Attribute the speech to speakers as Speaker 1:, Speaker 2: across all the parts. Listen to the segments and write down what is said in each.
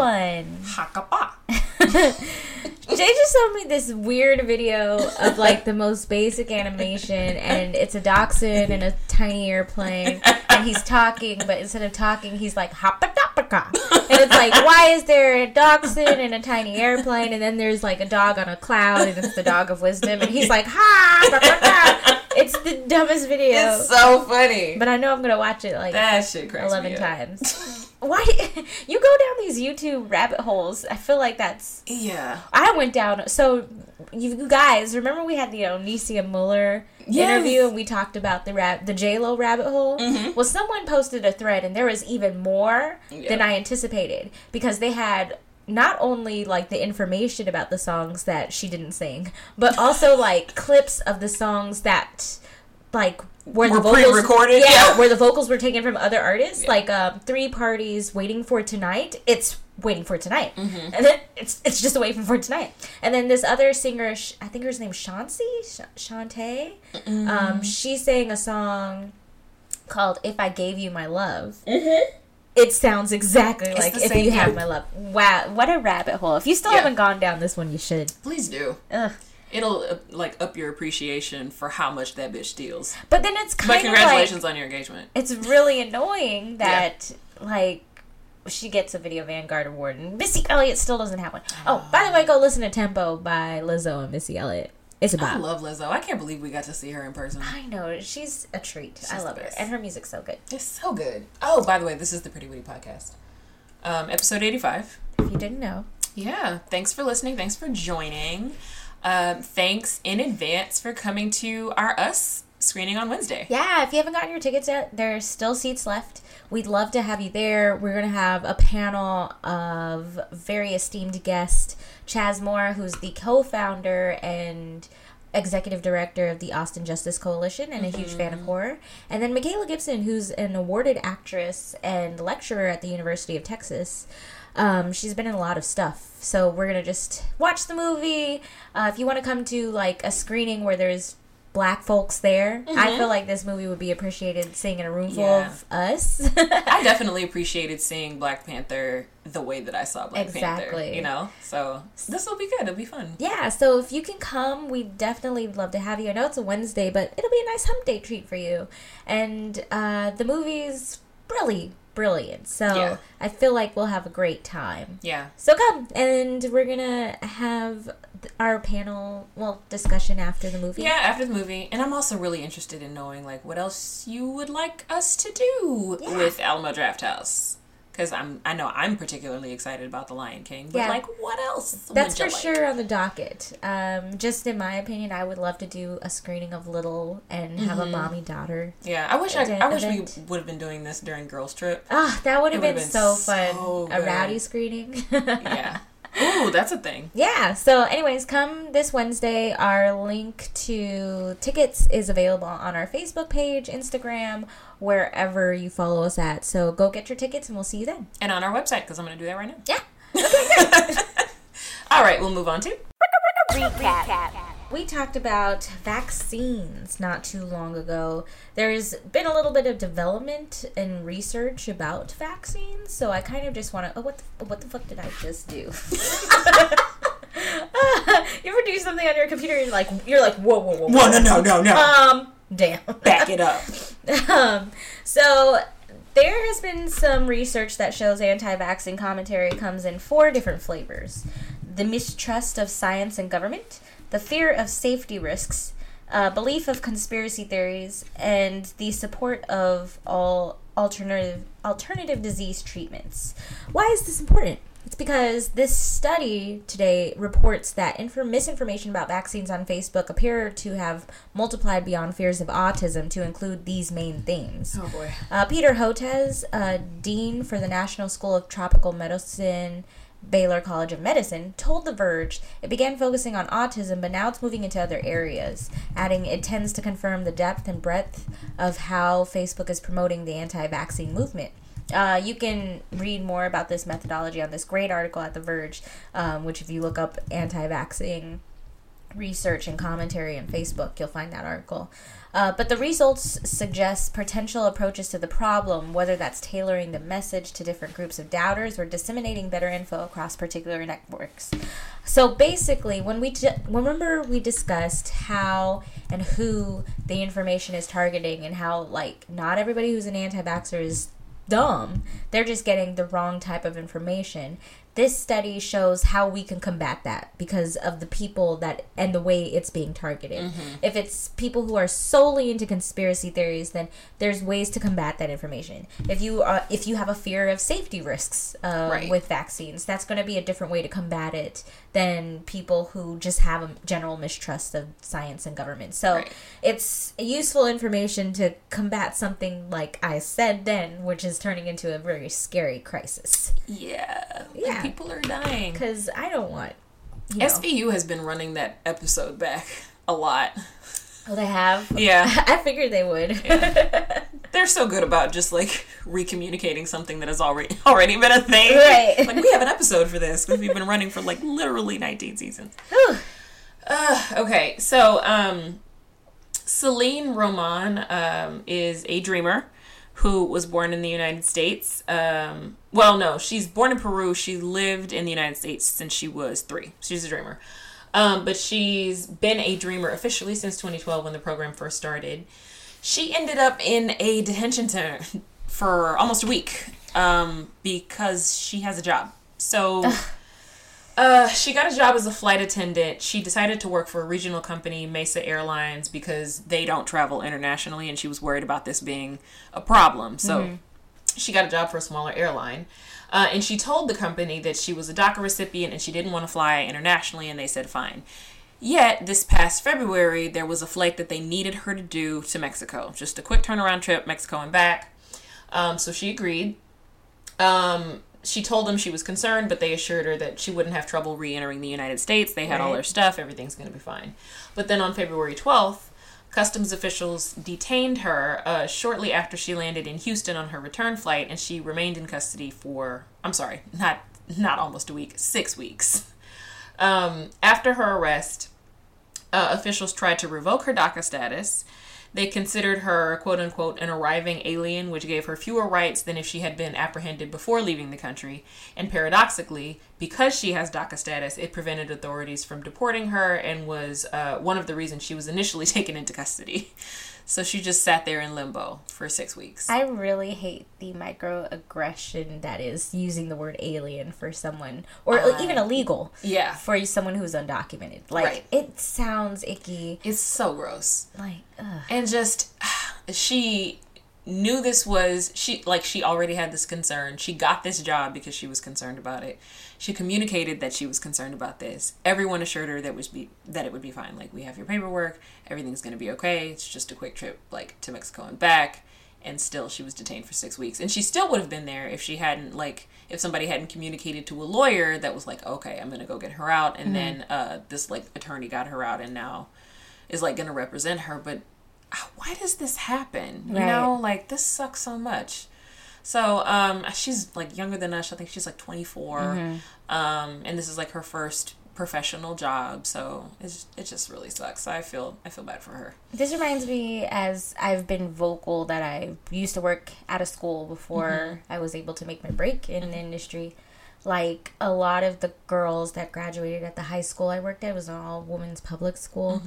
Speaker 1: Everyone.
Speaker 2: Hakapa.
Speaker 1: Jay just showed me this weird video of like the most basic animation, and it's a dachshund in a tiny airplane, and he's talking, but instead of talking, he's like hoppa and it's like, why is there a dachshund in a tiny airplane, and then there's like a dog on a cloud, and it's the dog of wisdom, and he's like ha. It's the dumbest video.
Speaker 2: It's so funny.
Speaker 1: But I know I'm gonna watch it like
Speaker 2: that shit
Speaker 1: eleven times. Why you go down these YouTube rabbit holes? I feel like that's
Speaker 2: Yeah.
Speaker 1: I went down. So you guys remember we had the Onisia Muller
Speaker 2: Yes.
Speaker 1: interview and we talked about the rab- the J Lo rabbit hole.
Speaker 2: Mhm.
Speaker 1: Well, someone posted a thread and there was even more
Speaker 2: Yeah.
Speaker 1: than I anticipated because they had not only like the information about the songs that she didn't sing, but also like clips of the songs that like where the vocals
Speaker 2: pre-recorded?
Speaker 1: yeah,
Speaker 2: Yeah.
Speaker 1: where the vocals were taken from other artists,
Speaker 2: Yeah.
Speaker 1: like um, three parties waiting for tonight. It's waiting for tonight,
Speaker 2: Mhm.
Speaker 1: and then it's it's just waiting for tonight. And then this other singer, I think her name's Chauncey, Sh- Shantae. Um, she sang a song called "If I Gave You My Love."
Speaker 2: Mm-hmm.
Speaker 1: It sounds exactly like "If You Have. My Love." Wow, what a rabbit hole! If you still
Speaker 2: Yeah.
Speaker 1: haven't gone down this one, you should.
Speaker 2: Please do.
Speaker 1: Ugh.
Speaker 2: It'll uh, like up your appreciation for how much that bitch steals.
Speaker 1: But then it's
Speaker 2: But
Speaker 1: kind of like
Speaker 2: congratulations on your engagement.
Speaker 1: it's really annoying that like she gets a Video Vanguard award and Missy Elliott still doesn't have one. Oh, by the way, go listen to Tempo by Lizzo and Missy Elliott. It's about.
Speaker 2: I love Lizzo. I can't believe we got to see her in person.
Speaker 1: I know she's a treat. I love her, and her music's so good.
Speaker 2: It's so good. Oh, by the way, this is the Pretty Witty podcast, um, episode eighty-five.
Speaker 1: If you didn't know,
Speaker 2: Yeah, thanks for listening. Thanks for joining. Um, thanks in advance for coming to our Us screening on Wednesday.
Speaker 1: yeah. If you haven't gotten your tickets yet, there's still seats left. We'd love to have you there. We're gonna have a panel of very esteemed guests. Chaz Moore, who's the co-founder and executive director of the Austin Justice Coalition and a huge fan of horror. And then Michaela Gibson, who's an awarded actress and lecturer at the University of Texas. Um, she's been in a lot of stuff. So we're going to just watch the movie. Uh, if you want to come to like a screening where there's black folks there, I feel like this movie would be appreciated seeing in a room full
Speaker 2: Yeah.
Speaker 1: of us.
Speaker 2: I definitely appreciated seeing Black Panther the way that I saw Black Panther.
Speaker 1: Exactly.
Speaker 2: You know, so this will be good. It'll be fun.
Speaker 1: Yeah, so if you can come, we definitely love to have you. I know it's a Wednesday, but it'll be a nice hump day treat for you. And uh, the movie's really brilliant, so
Speaker 2: Yeah.
Speaker 1: I feel like we'll have a great time.
Speaker 2: Yeah.
Speaker 1: So come, and we're gonna have our panel, well, discussion after the movie.
Speaker 2: Yeah, after the movie. And I'm also really interested in knowing like what else you would like us to do
Speaker 1: Yeah.
Speaker 2: with Alamo Drafthouse. Because I'm, I know I'm particularly excited about The Lion King, but
Speaker 1: Yeah.
Speaker 2: like, what else?
Speaker 1: That's for
Speaker 2: like?
Speaker 1: sure on the docket. Um, just in my opinion, I would love to do a screening of Little and have
Speaker 2: Mm-hmm.
Speaker 1: a mommy daughter.
Speaker 2: Yeah, I wish I,
Speaker 1: Event-
Speaker 2: I wish we would have been doing this during Girls Trip.
Speaker 1: Ah, that would have been,
Speaker 2: been
Speaker 1: so fun.
Speaker 2: so
Speaker 1: a
Speaker 2: good.
Speaker 1: rowdy screening.
Speaker 2: Yeah. Ooh, that's a thing.
Speaker 1: Yeah, so anyways, come this Wednesday. Our link to tickets is available on our Facebook page, Instagram, wherever you follow us at. So go get your tickets and we'll see you then.
Speaker 2: And on our website, because I'm going to do that right now.
Speaker 1: Yeah.
Speaker 2: All right, we'll move on to.
Speaker 1: We talked about vaccines not too long ago. There's been a little bit of development and research about vaccines, so I kind of just want to. Oh, what the, what the fuck did I just do? you ever do something on your computer and you're like, you're like, whoa, whoa, whoa, whoa.
Speaker 2: Whoa, no, no, no, no.
Speaker 1: Um, damn.
Speaker 2: Back it up.
Speaker 1: um, so there has been some research that shows anti-vaccine commentary comes in four different flavors: the mistrust of science and government, the fear of safety risks, uh, belief of conspiracy theories, and the support of all alternative alternative disease treatments. Why is this important? It's because this study today reports that infor- misinformation about vaccines on Facebook appear to have multiplied beyond fears of autism to include these main themes.
Speaker 2: Oh, boy.
Speaker 1: Uh, Peter Hotez, uh, Dean for the National School of Tropical Medicine, Baylor College of Medicine, told The Verge it began focusing on autism, but now it's moving into other areas, adding it tends to confirm the depth and breadth of how Facebook is promoting the anti vaccine movement. Uh, you can read more about this methodology on this great article at The Verge, um, which, if you look up anti vaccine research and commentary on Facebook, you'll find that article. Uh, but the results suggest potential approaches to the problem, whether that's tailoring the message to different groups of doubters or disseminating better info across particular networks. So basically, when we di- remember we discussed how and who the information is targeting, and how like not everybody who's an anti-vaxxer is dumb; they're just getting the wrong type of information this study shows how we can combat that because of the people that and the way it's being targeted. Mm-hmm. If it's people who are solely into conspiracy theories, then there's ways to combat that information. If you are if you have a fear of safety risks uh, right. with vaccines, that's going to be a different way to combat it than people who just have a general mistrust of science and government. So right. it's useful information to combat something like I said then, which is turning into a very scary crisis.
Speaker 2: Yeah. Yeah people are dying.
Speaker 1: Because I don't want.
Speaker 2: You know. SVU has been running that episode back a lot.
Speaker 1: Oh, they have.
Speaker 2: Yeah,
Speaker 1: I figured they would.
Speaker 2: Yeah. They're so good about just like recommunicating something that has already already been a thing.
Speaker 1: Right.
Speaker 2: Like we have an episode for this because we've been running for like literally 19 seasons. uh, okay, so um, Selene Roman um, is a dreamer who was born in the United States. Um, well, no, she's born in Peru. She lived in the United States since she was three. She's a dreamer. Um, but she's been a dreamer officially since 2012 when the program first started. She ended up in a detention center for almost a week um, because she has a job. So. Uh, she got a job as a flight attendant. She decided to work for a regional company, Mesa Airlines, because they don't travel internationally, and she was worried about this being a problem. So mm-hmm. she got a job for a smaller airline. Uh, and she told the company that she was a DACA recipient and she didn't want to fly internationally, and they said fine. Yet, this past February, there was a flight that they needed her to do to Mexico. Just a quick turnaround trip, Mexico and back. Um, so she agreed. Um, she told them she was concerned, but they assured her that she wouldn't have trouble re entering the United States. They had right. all her stuff, everything's going to be fine. But then on February 12th, customs officials detained her uh, shortly after she landed in Houston on her return flight, and she remained in custody for, I'm sorry, not, not almost a week, six weeks. Um, after her arrest, uh, officials tried to revoke her DACA status they considered her, quote unquote, an arriving alien, which gave her fewer rights than if she had been apprehended before leaving the country. And paradoxically, because she has DACA status, it prevented authorities from deporting her and was uh, one of the reasons she was initially taken into custody. So she just sat there in limbo for six weeks.
Speaker 1: I really hate the microaggression that is using the word alien for someone, or uh, even illegal.
Speaker 2: Yeah.
Speaker 1: For someone who's undocumented. Like, right. it sounds icky.
Speaker 2: It's so gross.
Speaker 1: Like, ugh.
Speaker 2: And just, she knew this was she like she already had this concern. She got this job because she was concerned about it. She communicated that she was concerned about this. Everyone assured her that was be that it would be fine. Like we have your paperwork. Everything's going to be okay. It's just a quick trip like to mexico and back. And still she was detained for six weeks. And she still would have been there if she hadn't like if somebody hadn't communicated to a lawyer that was like okay i'm going to go get her out. And mm-hmm. then uh, this like attorney got her out and now is like going to represent her. But why does this happen? You know, like this sucks so much. So um, she's like younger than us. I think she's like 24, mm-hmm. um, and this is like her first professional job. So it's, it just really sucks. I feel I feel bad for her.
Speaker 1: This reminds me, as I've been vocal, that I used to work at a school before mm-hmm. I was able to make my break in mm-hmm. the industry. Like a lot of the girls that graduated at the high school I worked at was an all women's public school.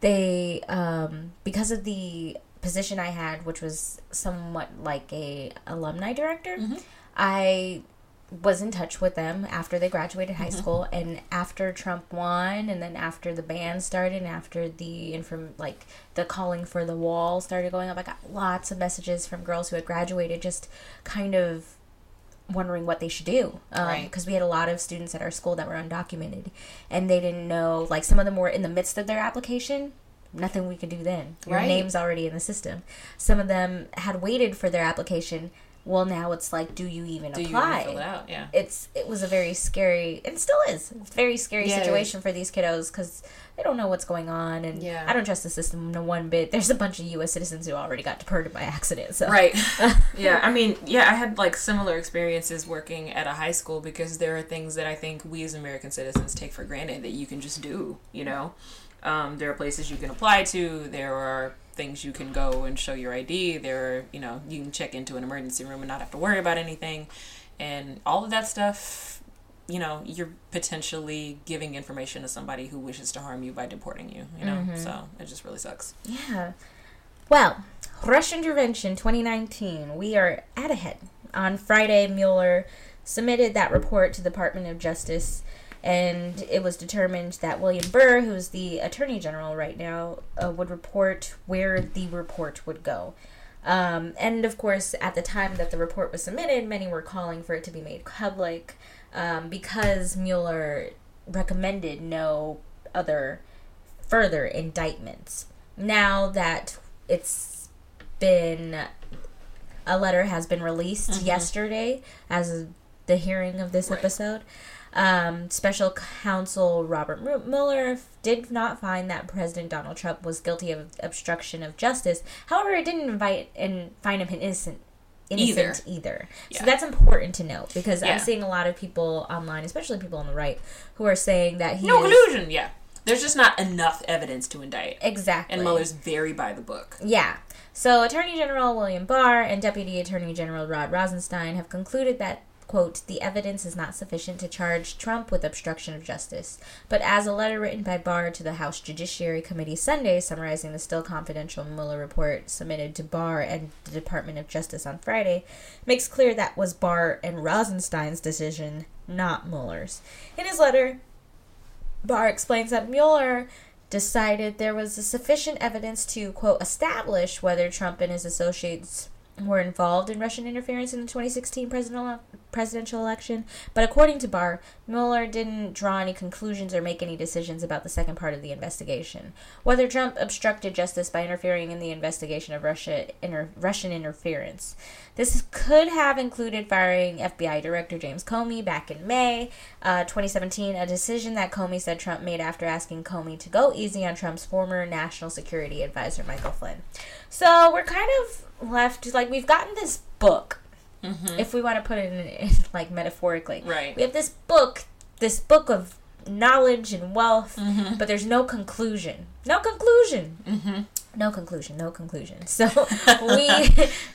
Speaker 1: They um, because of the position I had, which was somewhat like a alumni director, mm-hmm. I was in touch with them after they graduated high mm-hmm. school and after Trump won and then after the ban started and after the inform like the calling for the wall started going up I got lots of messages from girls who had graduated just kind of wondering what they should do because um, right. we had a lot of students at our school that were undocumented and they didn't know like some of them were in the midst of their application nothing we could do then your right. name's already in the system some of them had waited for their application well now it's like do you even do apply
Speaker 2: you even fill it out? Yeah.
Speaker 1: It's it was a very scary and still is a very scary yeah, situation for these kiddos because they don't know what's going on and yeah. i don't trust the system no one bit. There's a bunch of us citizens who already got deported by accident so.
Speaker 2: Right. Yeah i mean yeah i had like similar experiences working at a high school because there are things that i think we as american citizens take for granted that you can just do you know? Um, there are places you can apply to. There are things you can go and show your ID. There are, you know, you can check into an emergency room and not have to worry about anything. And all of that stuff, you know, you're potentially giving information to somebody who wishes to harm you by deporting you, you know?
Speaker 1: Mm-hmm.
Speaker 2: So it just really sucks.
Speaker 1: Yeah. Well, Russian intervention 2019. We are at ahead. On Friday, Mueller submitted that report to the Department of Justice, and it was determined that William Barr, who's the Attorney General right now, uh, would report where the report would go. Um, and of course, at the time that the report was submitted, many were calling for it to be made public um, because Mueller recommended no other further indictments. Now that it's been a letter has been released yesterday as the hearing of this
Speaker 2: Right.
Speaker 1: episode. Um, Special Counsel Robert Mueller did not find that President Donald Trump was guilty of obstruction of justice. However, it didn't invite and find him innocent. Innocent either.
Speaker 2: Yeah.
Speaker 1: So that's important to note because
Speaker 2: Yeah.
Speaker 1: I'm seeing a lot of people online, especially people on the right, who are saying that he
Speaker 2: No
Speaker 1: is
Speaker 2: collusion, yeah. There's just not enough evidence to indict.
Speaker 1: exactly
Speaker 2: And Mueller's very by the book.
Speaker 1: Yeah. So Attorney General William Barr and Deputy Attorney General Rod Rosenstein have concluded that quote, the evidence is not sufficient to charge Trump with obstruction of justice. But as a letter written by Barr to the House Judiciary Committee Sunday, summarizing the still confidential Mueller report submitted to Barr and the Department of Justice on Friday, makes clear that was Barr and Rosenstein's decision, not Mueller's. In his letter, Barr explains that Mueller decided there was sufficient evidence to, quote, establish whether Trump and his associates were involved in Russian interference in the 2016 presidential presidential election. But according to Barr, Mueller didn't draw any conclusions or make any decisions about the second part of the investigation. Whether Trump obstructed justice by interfering in the investigation of Russia inter- Russian interference. This could have included firing FBI Director James Comey back in May uh, 2017, a decision that Comey said Trump made after asking Comey to go easy on Trump's former national security advisor, Michael Flynn. So we're kind of left, like, we've gotten this book, if we want to put it in, in, like, metaphorically.
Speaker 2: Right.
Speaker 1: We have this book, this book of knowledge and wealth, but there's no conclusion. No conclusion.
Speaker 2: Mm-hmm.
Speaker 1: No conclusion, no conclusion. So we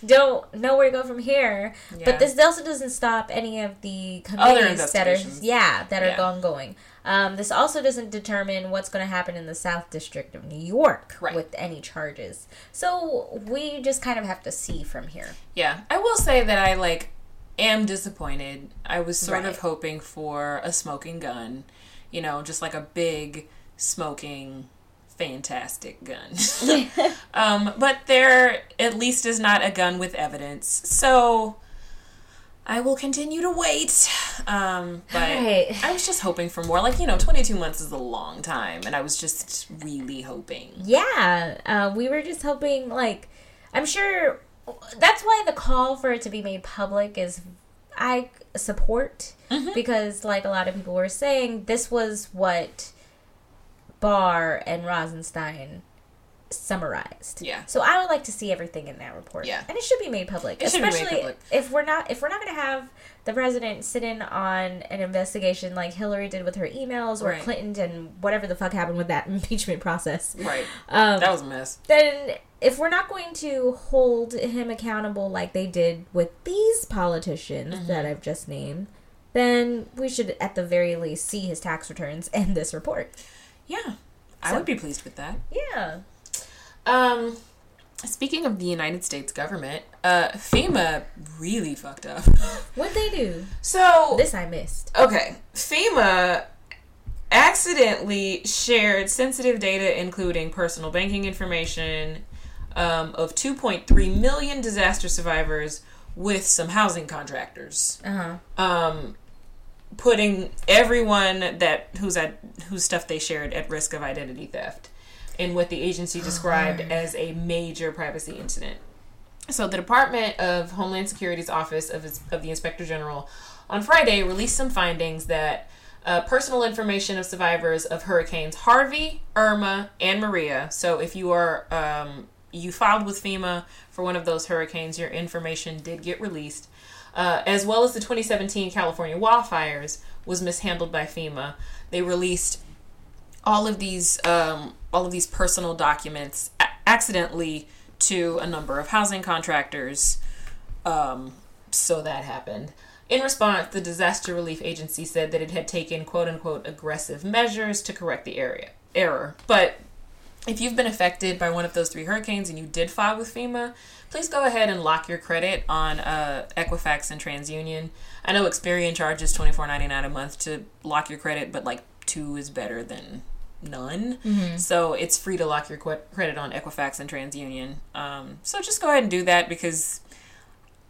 Speaker 1: don't know where to go from here.
Speaker 2: Yeah.
Speaker 1: But this also doesn't stop any of the committees that are yeah that are
Speaker 2: Yeah.
Speaker 1: ongoing. Um, this also doesn't determine what's going to happen in the South District of New York
Speaker 2: Right.
Speaker 1: with any charges. So we just kind of have to see from here.
Speaker 2: Yeah, I will say that I like am disappointed. I was sort
Speaker 1: Right.
Speaker 2: of hoping for a smoking gun, you know, just like a big smoking fantastic gun. um, but there at least is not a gun with evidence. So I will continue to wait. Um, but
Speaker 1: Right.
Speaker 2: I was just hoping for more. Like, you know, 22 months is a long time, and I was just really hoping.
Speaker 1: Yeah, uh, we were just hoping, like, I'm sure that's why the call for it to be made public is I support because, like, a lot of people were saying, this was what Barr and Rosenstein summarized.
Speaker 2: Yeah.
Speaker 1: So I would like to see everything in that report.
Speaker 2: Yeah.
Speaker 1: And it should be made public.
Speaker 2: It should be made
Speaker 1: Especially
Speaker 2: public.
Speaker 1: if we're not if we're not gonna have the president sit in on an investigation like Hillary did with her emails or
Speaker 2: Right.
Speaker 1: Clinton and whatever the fuck happened with that impeachment process.
Speaker 2: Right.
Speaker 1: Um,
Speaker 2: That was a mess.
Speaker 1: then if we're not going to hold him accountable like they did with these politicians
Speaker 2: Mm-hmm.
Speaker 1: that I've just named, then we should at the very least see his tax returns and this report.
Speaker 2: Yeah. I would be pleased with that.
Speaker 1: Yeah.
Speaker 2: Um, speaking of the United States government, uh, FEMA really fucked up.
Speaker 1: What'd they do?
Speaker 2: So,
Speaker 1: This I missed.
Speaker 2: okay, FEMA accidentally shared sensitive data, including personal banking information, um, of 2.3 million disaster survivors with some housing contractors.
Speaker 1: Uh huh.
Speaker 2: Um, putting everyone that who's at whose stuff they shared at risk of identity theft in what the agency described as a major privacy incident. So the Department of Homeland Security's office of, of the Inspector General on Friday released some findings that uh, personal information of survivors of hurricanes Harvey, Irma, and Maria. So if you are um, you filed with FEMA for one of those hurricanes, your information did get released uh, as well as the 2017 California wildfires, was mishandled by FEMA. They released all of these um, all of these personal documents accidentally to a number of housing contractors. Um, so that happened. In response, the disaster relief agency said that it had taken quote unquote aggressive measures to correct the area error. But if you've been affected by one of those three hurricanes and you did file with FEMA, please go ahead and lock your credit on uh, Equifax and TransUnion. I know Experian charges twenty four ninety nine a month to lock your credit, but like two is better than none. So it's free to lock your qu- credit on Equifax and TransUnion. Um, so just go ahead and do that because,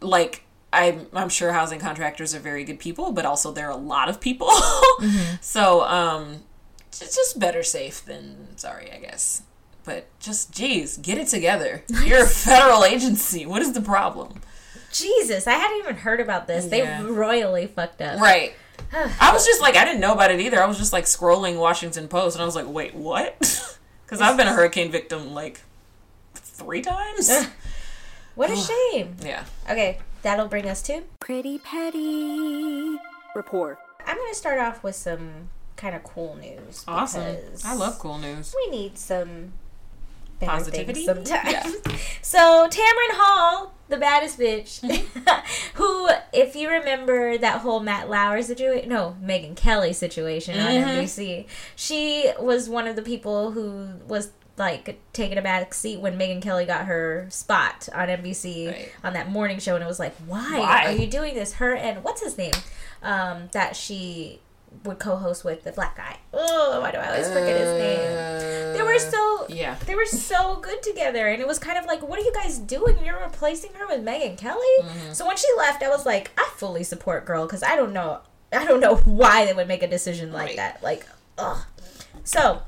Speaker 2: like, I'm, I'm sure housing contractors are very good people, but also there are a lot of people. So um, it's just better safe than sorry, I guess. But just, geez, get it together. You're a federal agency. What is the problem?
Speaker 1: Jesus, I hadn't even heard about this.
Speaker 2: Yeah.
Speaker 1: They royally fucked up.
Speaker 2: Right. I was just like, I didn't know about it either. I was just like scrolling Washington Post and I was like, wait, what? Because I've been a hurricane victim like three times.
Speaker 1: What a shame.
Speaker 2: yeah.
Speaker 1: Okay, that'll bring us to.
Speaker 3: Pretty Petty Report.
Speaker 1: I'm going to start off with some kind of cool news.
Speaker 2: Awesome. I love cool news.
Speaker 1: We need some better
Speaker 2: Positivity?
Speaker 1: sometimes. So Tamron Hall, the baddest bitch,
Speaker 2: Mm-hmm.
Speaker 1: who, if you remember that whole Matt Lauer situation, no, Megyn Kelly situation on
Speaker 2: Mm-hmm.
Speaker 1: NBC, she was one of the people who was like taking a back seat when Megyn Kelly got her spot on NBC
Speaker 2: Right.
Speaker 1: on that morning show, and it was like, why,
Speaker 2: Why?
Speaker 1: are you doing this? Her and what's his name, um, that she would co-host with the black guy. Oh, why do I always forget his name? They were so
Speaker 2: yeah.
Speaker 1: they were so good together, and it was kind of like, what are you guys doing? You're replacing her with Megyn Kelly.
Speaker 2: Mm-hmm.
Speaker 1: So when she left, I was like, I fully support girl because I don't know, I don't know why they would make a decision like
Speaker 2: Right.
Speaker 1: that. Like, ugh. So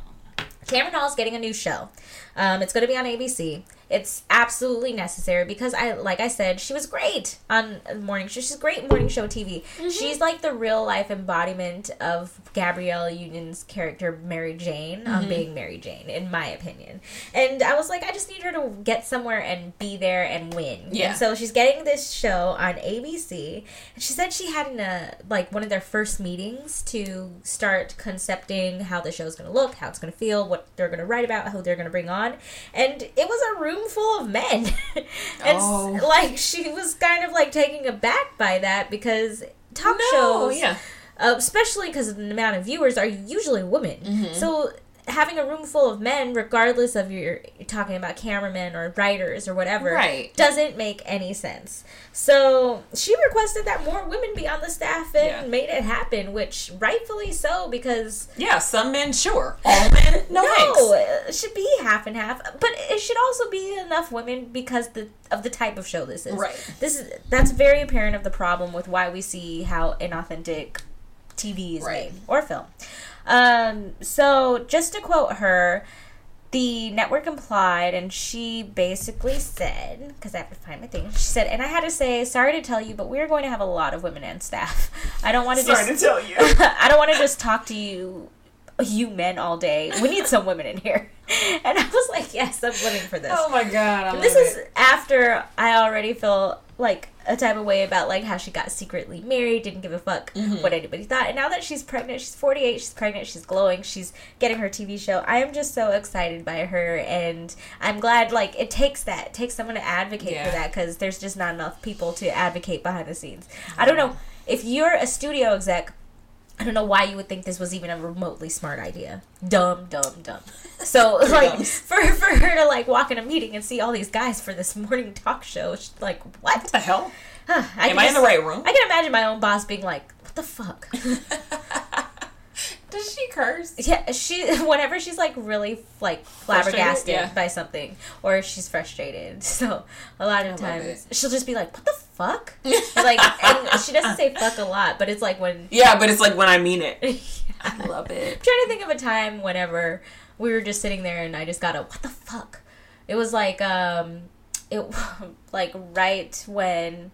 Speaker 1: Tamron Hall's getting a new show. Um, it's going to be on ABC. It's absolutely necessary because I, like I said, she was great on morning show. She's great morning show TV.
Speaker 2: Mm-hmm.
Speaker 1: She's like the real life embodiment of Gabrielle Union's character Mary Jane
Speaker 2: Mm-hmm.
Speaker 1: on being Mary Jane, in my opinion. And I was like, I just need her to get somewhere and be there and win.
Speaker 2: Yeah.
Speaker 1: And so she's getting this show on ABC. And she said she had in a like one of their first meetings to start concepting how the show's going to look, how it's going to feel, what they're going to write about, who they're going to bring on, and it was a room full of men. and
Speaker 2: Oh.
Speaker 1: like she was kind of like taken aback by that because talk
Speaker 2: No,
Speaker 1: shows,
Speaker 2: yeah.
Speaker 1: uh, especially because of the amount of viewers, are usually women.
Speaker 2: Mm-hmm.
Speaker 1: So having a room full of men, regardless of your you're talking about cameramen or writers or whatever,
Speaker 2: Right.
Speaker 1: doesn't make any sense. So she requested that more women be on the staff and
Speaker 2: Yeah.
Speaker 1: made it happen, which rightfully so because
Speaker 2: Yeah, some men, sure. All men, no,
Speaker 1: no, it should be half and half. But it should also be enough women because the of the type of show this is.
Speaker 2: Right.
Speaker 1: This is that's very apparent of the problem with why we see how inauthentic TV is
Speaker 2: Right.
Speaker 1: made or film. Um, so just to quote her, the network implied, and she basically said, because I have to find my thing. She said, and I had to say, sorry to tell you, but we're going to have a lot of women and staff. I don't want to
Speaker 2: Sorry to tell you.
Speaker 1: I don't want to just talk to you, you men all day. We need some women in here. And I was like, yes, I'm living for this.
Speaker 2: Oh my god, I
Speaker 1: And
Speaker 2: love
Speaker 1: this is
Speaker 2: it.
Speaker 1: after I already feel like a type of way about like how she got secretly married, didn't give a fuck
Speaker 2: Mm-hmm.
Speaker 1: what anybody thought. And now that she's pregnant, she's 48, she's pregnant, she's glowing, she's getting her TV show. I am just so excited by her and I'm glad like it takes that, it takes someone to advocate
Speaker 2: Yeah.
Speaker 1: for that cuz there's just not enough people to advocate behind the scenes. I don't know if you're a studio exec I don't know why you would think this was even a remotely smart idea. Dumb, dumb, dumb. So like for for her to like walk in a meeting and see all these guys for this morning talk show, she's like what?
Speaker 2: What the hell?
Speaker 1: Huh, I
Speaker 2: Am I in the right room?
Speaker 1: I can imagine my own boss being like, "What the fuck?"
Speaker 2: Does she curse?
Speaker 1: yeah, she whenever she's like really like flabbergasted
Speaker 2: Yeah.
Speaker 1: by something or she's frustrated. So a lot of
Speaker 2: love
Speaker 1: times she'll just be like, "What the fuck?" like, and she doesn't say "fuck" a lot, but it's like when
Speaker 2: Yeah, but it's like when I mean it. I love it.
Speaker 1: I'm trying to think of a time whenever we were just sitting there and I just got a what the fuck. It was like um it like right when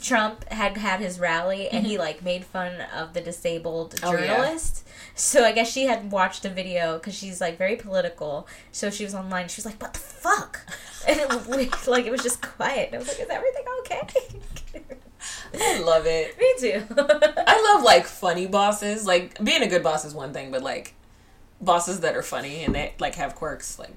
Speaker 1: Trump had had his rally and he like made fun of the disabled
Speaker 2: Mm-hmm. Oh, yeah.
Speaker 1: journalist. So I guess she had watched a video because she's like very political. So she was online. She was like, "What the fuck?" And it, we, like it was just quiet. And I was like, "Is everything okay?"
Speaker 2: I love it.
Speaker 1: Me too.
Speaker 2: I love like funny bosses. Like being a good boss is one thing, but like bosses that are funny and they like have quirks. Like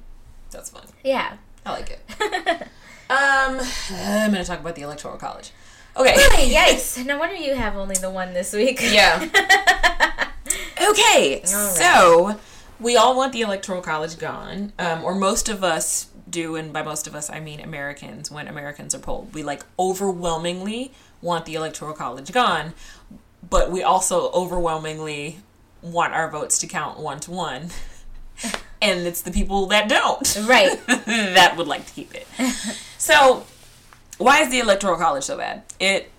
Speaker 2: that's fun.
Speaker 1: Yeah.
Speaker 2: I like it. um, I'm gonna talk about the electoral college. Okay.
Speaker 1: Yikes! No wonder you have only the one this week.
Speaker 2: Yeah. okay.
Speaker 1: Right.
Speaker 2: So we all want the electoral college gone, um, or most of us do, and by most of us I mean Americans. When Americans are polled, we like overwhelmingly want the electoral college gone, but we also overwhelmingly want our votes to count one to one. And it's the people that don't.
Speaker 1: Right.
Speaker 2: that would like to keep it. So, why is the electoral college so bad? It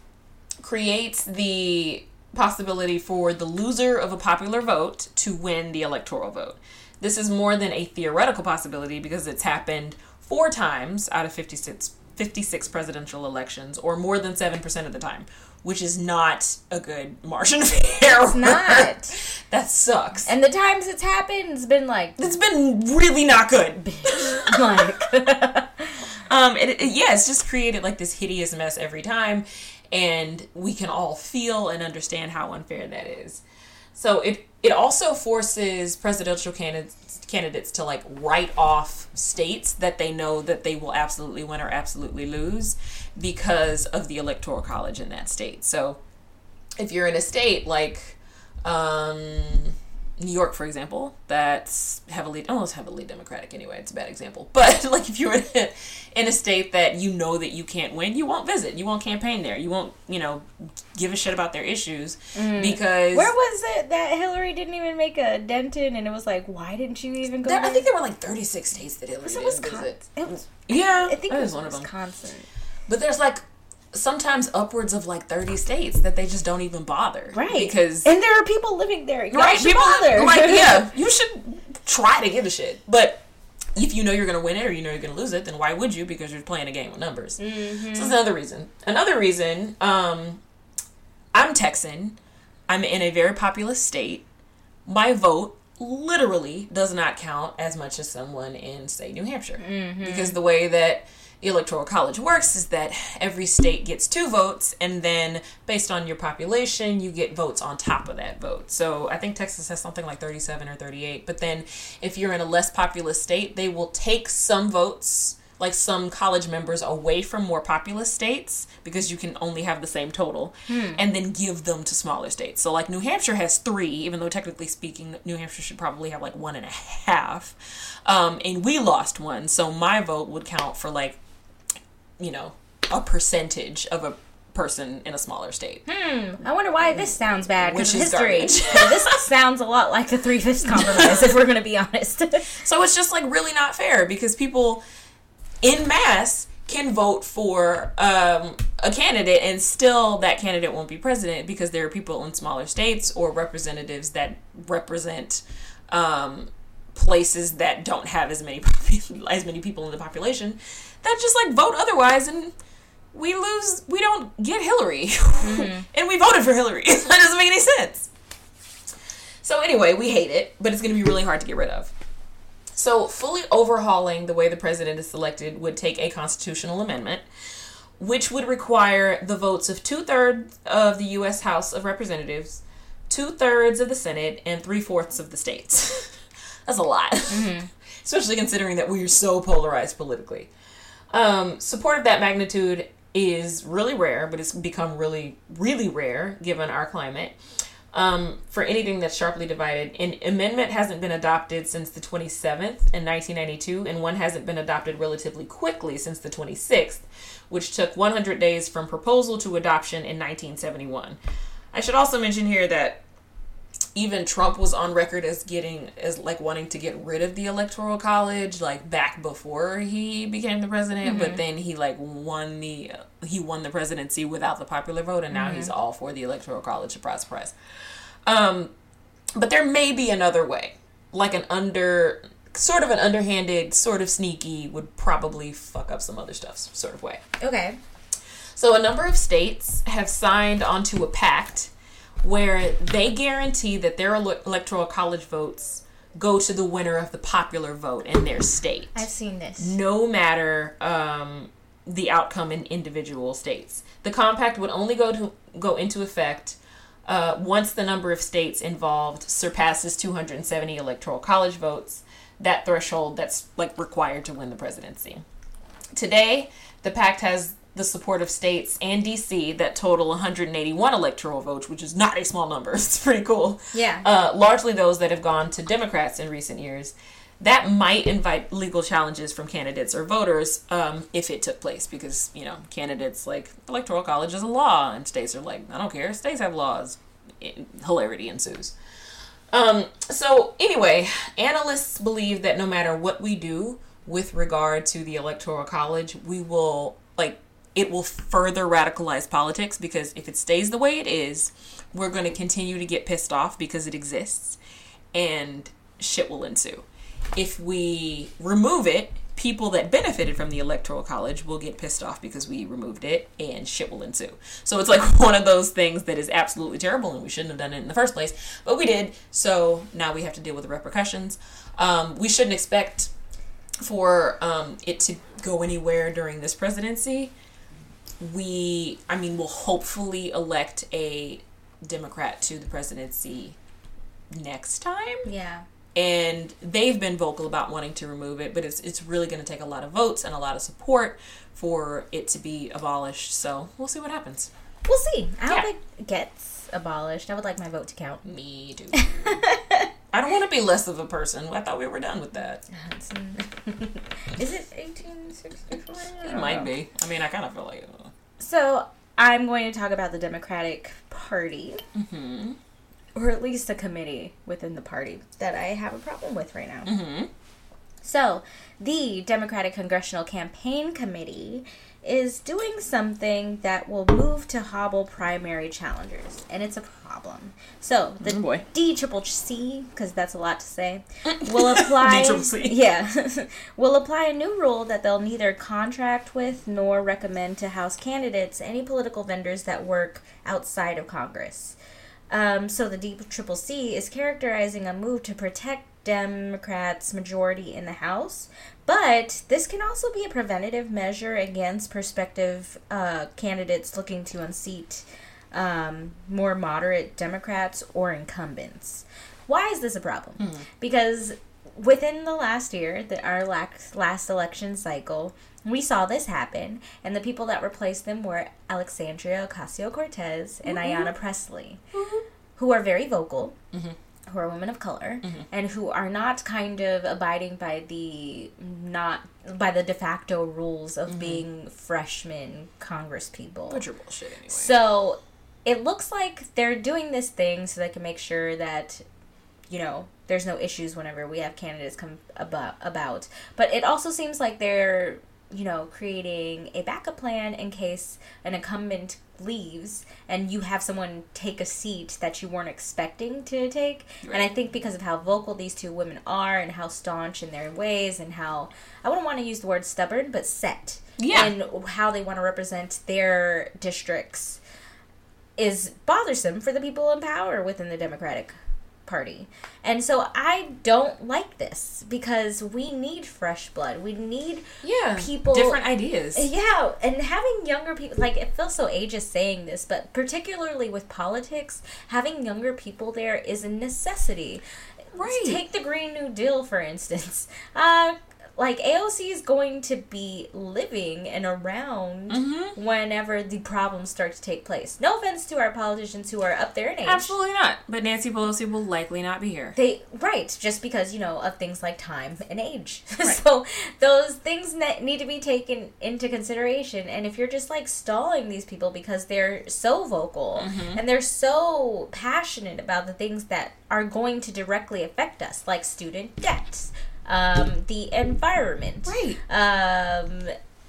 Speaker 2: creates the possibility for the loser of a popular vote to win the electoral vote. This is more than a theoretical possibility because it's happened four times out of 56, 56 presidential elections, or more than 7% of the time, which is not a good margin of error.
Speaker 1: It's not.
Speaker 2: that sucks.
Speaker 1: And the times it's happened, it's been like,
Speaker 2: it's been really not good. Bitch.
Speaker 1: like,
Speaker 2: Um, it, it- yeah, it's just created like this hideous mess every time, and we can all feel and understand how unfair that is. So it it also forces presidential candidates candidates to like write off states that they know that they will absolutely win or absolutely lose because of the electoral college in that state. So if you're in a state like um, New York, for example, that's heavily, almost heavily Democratic anyway. It's a bad example. But, like, if you're in a, in a state that you know that you can't win, you won't visit. You won't campaign there. You won't, you know, give a shit about their issues mm. because.
Speaker 1: where was it that Hillary didn't even make a dent in? And it was like, why didn't you even go?
Speaker 2: There- I think there were like 36 states that Hillary
Speaker 1: was it
Speaker 2: didn't
Speaker 1: Wisconsin?
Speaker 2: visit.
Speaker 1: It was.
Speaker 2: Yeah,
Speaker 1: I think it
Speaker 2: is
Speaker 1: was
Speaker 2: one of them.
Speaker 1: Wisconsin.
Speaker 2: But there's like sometimes upwards of like 30 states that they just don't even bother.
Speaker 1: Right.
Speaker 2: Because.
Speaker 1: and there are people living there. Y'all
Speaker 2: right,
Speaker 1: should
Speaker 2: people
Speaker 1: bother.
Speaker 2: like yeah, you should try to give a shit. But if you know you're gonna win it or you know you're gonna lose it, then why would you? Because you're playing a game with numbers. So that's another reason. Another reason, um, I'm Texan. I'm in a very populous state. My vote literally does not count as much as someone in, say, New Hampshire. Because the way that Electoral College works is that every state gets two votes, and then based on your population, you get votes on top of that vote. So I think Texas has something like 37 or 38. But then if you're in a less populous state, they will take some votes like some college members away from more populous states because you can only have the same total and then give them to smaller states. So like New Hampshire has three, even though technically speaking, New Hampshire should probably have like one and a half. Um, and we lost one, so my vote would count for like, you know, a percentage of a person in a smaller state. Hmm.
Speaker 1: I wonder why this sounds bad because
Speaker 2: Which
Speaker 1: of
Speaker 2: is
Speaker 1: history. This sounds a lot like the Three Fifths Compromise, if we're going to be honest.
Speaker 2: So it's just like really not fair because people in mass can vote for um, a candidate and still that candidate won't be president because there are people in smaller states or representatives that represent um, places that don't have as many as many people in the population that just like vote otherwise and we lose we don't get Hillary mm-hmm. and we voted for Hillary that doesn't make any sense so anyway we hate it but it's going to be really hard to get rid of so, fully overhauling the way the president is selected would take a constitutional amendment, which would require the votes of two thirds of the U.S. House of Representatives, two thirds of the Senate, and three fourths of the states. That's a lot, mm-hmm. especially considering that we are so polarized politically. Um, support of that magnitude is really rare, but it's become really, really rare given our climate. Um, for anything that's sharply divided, an amendment hasn't been adopted since the 27th in 1992, and one hasn't been adopted relatively quickly since the 26th, which took 100 days from proposal to adoption in 1971. I should also mention here that even Trump was on record as getting as like wanting to get rid of the electoral college like back before he became the president. But then he like won the he won the presidency without the popular vote and now he's all for the electoral college surprise surprise um but there may be another way. Like an under sort of an underhanded sort of sneaky would probably fuck up some other stuff sort of way.
Speaker 1: Okay.
Speaker 2: so, a number of states have signed onto a pact where they guarantee that their electoral college votes go to the winner of the popular vote in their state,
Speaker 1: I've seen this.
Speaker 2: no matter um, the outcome in individual states. The compact would only go to go into effect uh, once the number of states involved surpasses 270 electoral college votes, that threshold that's like required to win the presidency. Today, the pact has the support of states and DC that total 181 electoral votes, which is not a small number. It's pretty cool.
Speaker 1: Yeah.
Speaker 2: Uh, largely those that have gone to Democrats in recent years. That might invite legal challenges from candidates or voters um, if it took place, because you know candidates like electoral college is a law, and states are like, I don't care. States have laws. It, hilarity ensues. Um, so anyway, analysts believe that no matter what we do with regard to the electoral college, we will like it will further radicalize politics because if it stays the way it is, we're going to continue to get pissed off because it exists and shit will ensue. If we remove it, people that benefited from the electoral college will get pissed off because we removed it and shit will ensue. So it's like one of those things that is absolutely terrible and we shouldn't have done it in the first place, but we did. So now we have to deal with the repercussions. Um, we shouldn't expect for um, it to go anywhere during this presidency. We, I mean, will hopefully elect a Democrat to the presidency next time
Speaker 1: Yeah.
Speaker 2: and they've been vocal about wanting to remove it but it's it's really going to take a lot of votes and a lot of support for it to be abolished so we'll see what happens
Speaker 1: We'll see. I hope
Speaker 2: Yeah.
Speaker 1: it gets abolished. I would like my vote to count.
Speaker 2: me too i don't want to be less of a person i thought we were done with that
Speaker 1: Is it 1864?
Speaker 2: it might be i mean i kind of feel like uh,
Speaker 1: So I'm going to talk about the Democratic Party,
Speaker 2: mm-hmm.
Speaker 1: or at least a committee within the party that I have a problem with right now.
Speaker 2: Mm-hmm.
Speaker 1: So, the Democratic Congressional Campaign Committee is doing something that will move to hobble primary challengers, and it's a problem. So, the
Speaker 2: Oh, boy.
Speaker 1: D triple C, because that's a lot to say, will apply. Yeah, will apply a new rule that they'll neither contract with nor recommend to House candidates any political vendors that work outside of Congress. Um, so the D Triple C is characterizing a move to protect Democrats' majority in the House, but this can also be a preventative measure against prospective uh, candidates looking to unseat um, more moderate Democrats or incumbents. Why is this a problem? Because within the last year, the, our last election cycle, we saw this happen, and the people that replaced them were Alexandria Ocasio Cortez and Ayanna Pressley, who are very vocal, who are women of color, mm-hmm. and who are not kind of abiding by the not by the de facto rules of mm-hmm. being freshman Congress people.
Speaker 2: but you're bullshit anyway
Speaker 1: So it looks like they're doing this thing so they can make sure that you know there's no issues whenever we have candidates come about about. But it also seems like they're you know creating a backup plan in case an incumbent leaves and you have someone take a seat that you weren't expecting to take and i think because of how vocal these two women are and how staunch in their ways and how i wouldn't want to use the word stubborn but set
Speaker 2: Yeah.
Speaker 1: in how they want to represent their districts is bothersome for the people in power within the Democratic Party. And so I don't like this because we need fresh blood. We need
Speaker 2: yeah
Speaker 1: people-
Speaker 2: different ideas
Speaker 1: yeah, and having younger people like it feels so ageist saying this, but particularly with politics, having younger people there is a necessity.
Speaker 2: Right.
Speaker 1: Take the Green New Deal for instance. Uh like AOC is going to be living and around
Speaker 2: Mm-hmm.
Speaker 1: whenever the problems start to take place. No offense to our politicians who are up there in age.
Speaker 2: absolutely not but nancy pelosi will likely not be here
Speaker 1: They right, just because you know of things like time and age. so those things that need to be taken into consideration. And if you're just like stalling these people because they're so vocal and they're so passionate about the things that are going to directly affect us, like student debt, um, the environment,
Speaker 2: Right.
Speaker 1: um,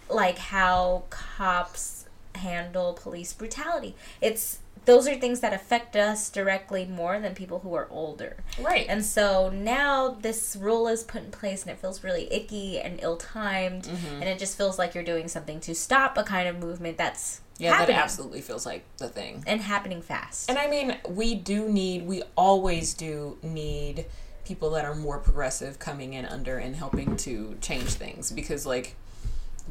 Speaker 1: like how cops handle police brutality. It's those are things that affect us directly more than people who are older.
Speaker 2: right
Speaker 1: And so now this rule is put in place and it feels really icky and ill timed
Speaker 2: Mm-hmm.
Speaker 1: and it just feels like you're doing something to stop a kind of movement that's
Speaker 2: yeah
Speaker 1: happening
Speaker 2: that absolutely feels like the thing
Speaker 1: and happening fast.
Speaker 2: And I mean, we do need, we always do need people that are more progressive coming in under and helping to change things because, like,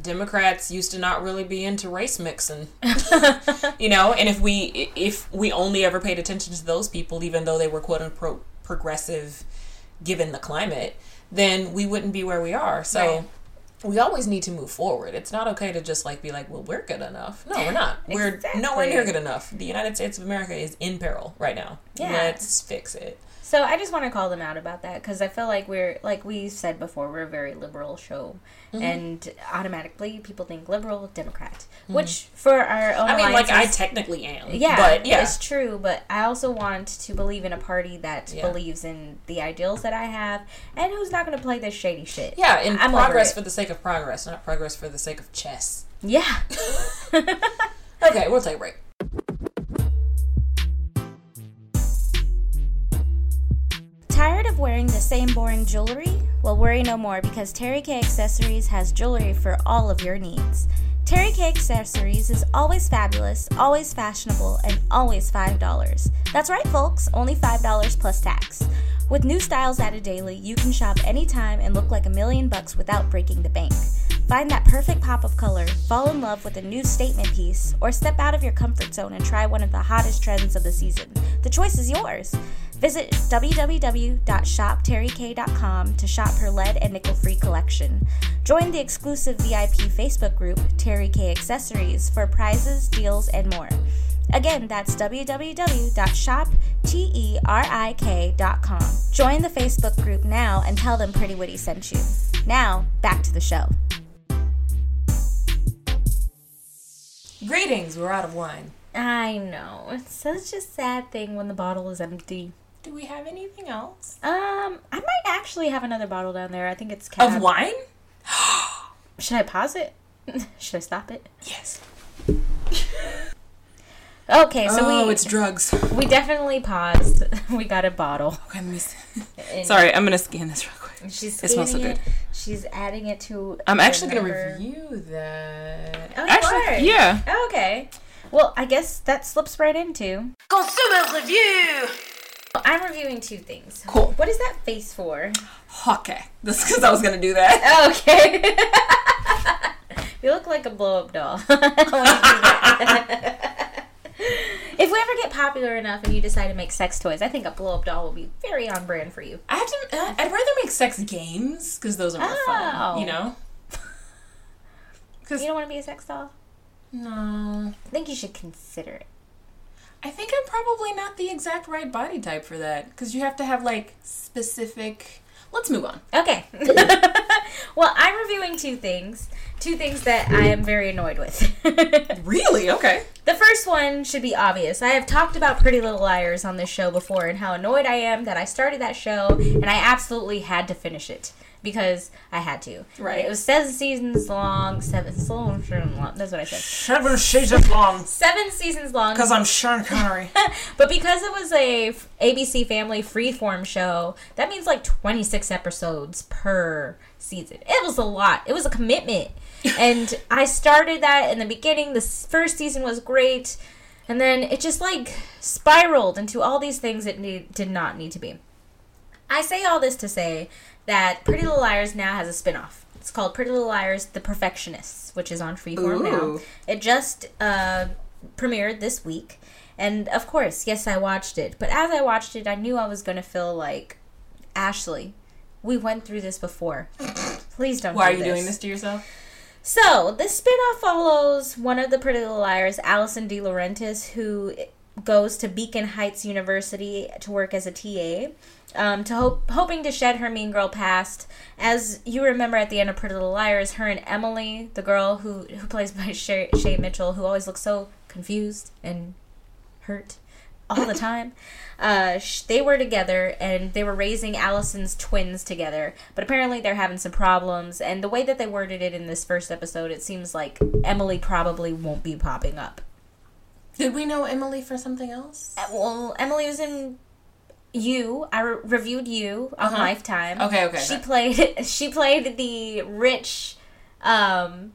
Speaker 2: Democrats used to not really be into race mixing, you know. And if we if we only ever paid attention to those people, even though they were quote unquote progressive, given the climate, then we wouldn't be where we are. So.
Speaker 1: Right.
Speaker 2: We always need to move forward. It's not okay to just like be like, well, we're good enough. No, we're not. We're nowhere near good enough. The United States of America is in peril right now.
Speaker 1: Yeah.
Speaker 2: Let's fix it.
Speaker 1: So I just want to call them out about that because I feel like we're like we said before we're a very liberal show,
Speaker 2: Mm-hmm.
Speaker 1: and automatically people think liberal Democrat, which for our own
Speaker 2: Mm-hmm. I mean, like I technically am.
Speaker 1: yeah,
Speaker 2: but yeah,
Speaker 1: it's true. But I also want to believe in a party that
Speaker 2: Yeah.
Speaker 1: believes in the ideals that I have and who's not going to play this shady shit.
Speaker 2: yeah. And
Speaker 1: I'm
Speaker 2: progress for the sake of progress, not progress for the sake of chess.
Speaker 1: Yeah.
Speaker 2: Okay, we'll take a break.
Speaker 1: Tired of wearing the same boring jewelry? Well, worry no more because Terry K Accessories has jewelry for all of your needs. Terry K Accessories is always fabulous, always fashionable, and always $5. That's right, folks, only $5 plus tax. With new styles added daily, you can shop anytime and look like a million bucks without breaking the bank. Find that perfect pop of color, fall in love with a new statement piece, or step out of your comfort zone and try one of the hottest trends of the season. The choice is yours. Visit www.shopterryk.com to shop her lead and nickel free collection. Join the exclusive VIP Facebook group, Terry K Accessories, for prizes, deals, and more. Again, that's www.shopterryk.com. Join the Facebook group now and tell them Pretty Witty sent you. Now, back to the show.
Speaker 2: Greetings. We're out of wine.
Speaker 1: I know. It's such a sad thing when the bottle is empty.
Speaker 2: Do we have anything else
Speaker 1: Um, I might actually have another bottle down there. I think it's cab.
Speaker 2: of wine?
Speaker 1: Should I pause it? Should I stop it?
Speaker 2: Yes.
Speaker 1: Okay, so
Speaker 2: oh,
Speaker 1: we
Speaker 2: it's drugs.
Speaker 1: we definitely paused. we got a bottle.
Speaker 2: Okay, let me see.
Speaker 1: And
Speaker 2: Sorry, I'm gonna scan this real quick.
Speaker 1: She's
Speaker 2: It smells so
Speaker 1: scanning
Speaker 2: good.
Speaker 1: She's adding it to.
Speaker 2: I'm
Speaker 1: the
Speaker 2: actually gonna
Speaker 1: number.
Speaker 2: review that.
Speaker 1: Oh, you
Speaker 2: actually,
Speaker 1: are?
Speaker 2: yeah.
Speaker 1: Oh, okay. Well, I guess that slips right into.
Speaker 3: Consumer review!
Speaker 1: I'm reviewing two things.
Speaker 2: Cool.
Speaker 1: What is that face for?
Speaker 2: Okay. This because I was gonna do that.
Speaker 1: Okay. you look like a blow up doll. When you do that. if we ever get popular enough and you decide to make sex toys, I think a blow up doll will be very on brand for you.
Speaker 2: I have to. Uh, I'd rather make sex games because those are more
Speaker 1: Oh.
Speaker 2: fun. You know. Because
Speaker 1: You don't want to be a sex doll?
Speaker 2: no,
Speaker 1: I think you should consider it.
Speaker 2: I think I'm probably not the exact right body type for that because you have to have like specific. Let's move on.
Speaker 1: Okay. well, I'm reviewing two things. Two things that I am very annoyed with.
Speaker 2: Really? Okay.
Speaker 1: The first one should be obvious. I have talked about Pretty Little Liars on this show before and how annoyed I am that I started that show and I absolutely had to finish it because I had to.
Speaker 2: Right.
Speaker 1: It was seven seasons long. Seven. Long, long, that's what I said.
Speaker 2: Seven seasons long.
Speaker 1: Seven seasons long.
Speaker 2: Because I'm Sean Connery.
Speaker 1: But because it was a ABC Family freeform show, that means like 26 episodes per season. It was a lot. It was a commitment. and I started that in the beginning. The first season was great. And then it just like spiraled into all these things it need, did not need to be. I say all this to say that Pretty Little Liars now has a spin-off. It's called Pretty Little Liars: The Perfectionists, which is on Freeform now. It just uh, premiered this week, and of course, yes, I watched it. But as I watched it, I knew I was gonna feel like Ashley. We went through this before. Please don't.
Speaker 2: Why are
Speaker 1: do
Speaker 2: you doing this to yourself?
Speaker 1: so, this spin-off follows one of the Pretty Little Liars, Alison DiLaurentis, who goes to Beacon Heights University to work as a TA, um, to hope, hoping to shed her mean girl past. As you remember at the end of Pretty Little Liars, her and Emily, the girl who who plays by Shay, Shay Mitchell, who always looks so confused and hurt all the time. Uh, they were together and they were raising Alison's twins together, but apparently they're having some problems. And the way that they worded it in this first episode, it seems like Emily probably won't be popping up.
Speaker 2: Did we know Emily for something else?
Speaker 1: Uh, Well, Emily was in You. I re- reviewed You on
Speaker 2: Uh-huh.
Speaker 1: Lifetime.
Speaker 2: Okay, okay,
Speaker 1: She played. She played the rich um,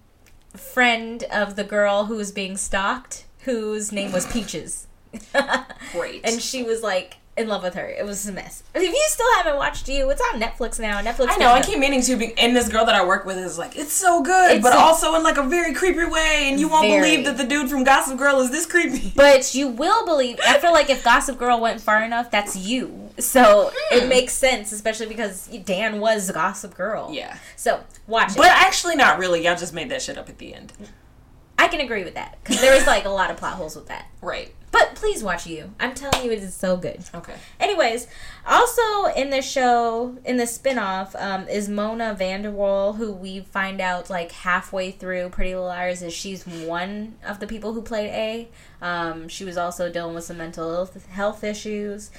Speaker 1: friend of the girl who was being stalked, whose name was Peaches.
Speaker 2: Great.
Speaker 1: and she was like in love with her. It was a mess. If you still haven't watched You, it's on Netflix now. Netflix.
Speaker 2: I know. I keep meaning to, be, and this girl that I work with is like, it's so good,
Speaker 1: It's
Speaker 2: but
Speaker 1: a-
Speaker 2: also in like a very creepy way, and you won't
Speaker 1: Very.
Speaker 2: believe that the dude from Gossip Girl is this creepy.
Speaker 1: But you will believe. I feel like if Gossip Girl went far enough, that's you. So it hmm. makes sense, especially because Dan was Gossip Girl.
Speaker 2: yeah,
Speaker 1: So watch it.
Speaker 2: but actually, not really. Y'all just made that shit up at the end,
Speaker 1: I can agree with that because there was like a lot of plot holes with that.
Speaker 2: right?
Speaker 1: But please watch you. I'm telling you, it is so good.
Speaker 2: Okay.
Speaker 1: Anyways, also in the show, in the spin-off, um, is Mona Vanderwaal, who we find out like halfway through Pretty Little Liars is she's one of the people who played A. Um, she was also dealing with some mental health- health issues.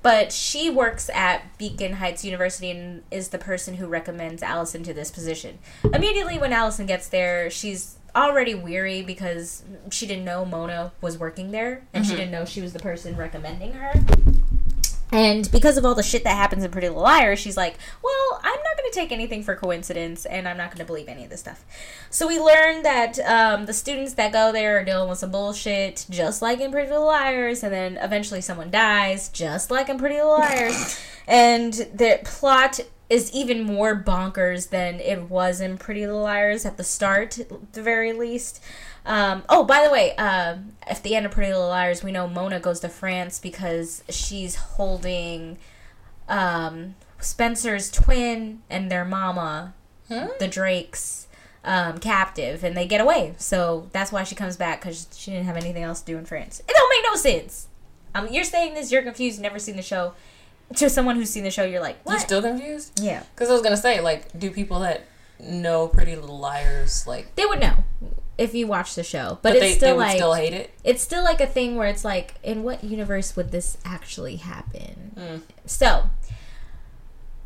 Speaker 1: But she works at Beacon Heights University and is the person who recommends Alison to this position. Immediately when Alison gets there, she's already weary because she didn't know Mona was working there and she didn't know she was the person recommending her. And because of all the shit that happens in Pretty Little Liars, she's like, well, I'm not going to take anything for coincidence, and I'm not going to believe any of this stuff. So we learn that um, the students that go there are dealing with some bullshit, just like in Pretty Little Liars, and then eventually someone dies, just like in Pretty Little Liars. and the plot is even more bonkers than it was in Pretty Little Liars at the start, at the very least. Um, oh, by the way, uh, at the end of Pretty Little Liars, we know Mona goes to France because she's holding um, Spencer's twin and their mama, the Drakes, um, captive, and they get away. So that's why she comes back because she didn't have anything else to do in France. It don't make no sense. Um, you're saying this, you're confused, never seen the show. To someone who's seen the show, you're like, what?
Speaker 2: You
Speaker 1: what?
Speaker 2: still confused?
Speaker 1: yeah,
Speaker 2: Because I was gonna say, like, do people that know Pretty Little Liars like?
Speaker 1: they would know if you watch the show, but,
Speaker 2: But
Speaker 1: it's
Speaker 2: they,
Speaker 1: still
Speaker 2: they
Speaker 1: like
Speaker 2: still hate it.
Speaker 1: it's still like a thing where it's like, in what universe would this actually happen?
Speaker 2: Mm.
Speaker 1: So,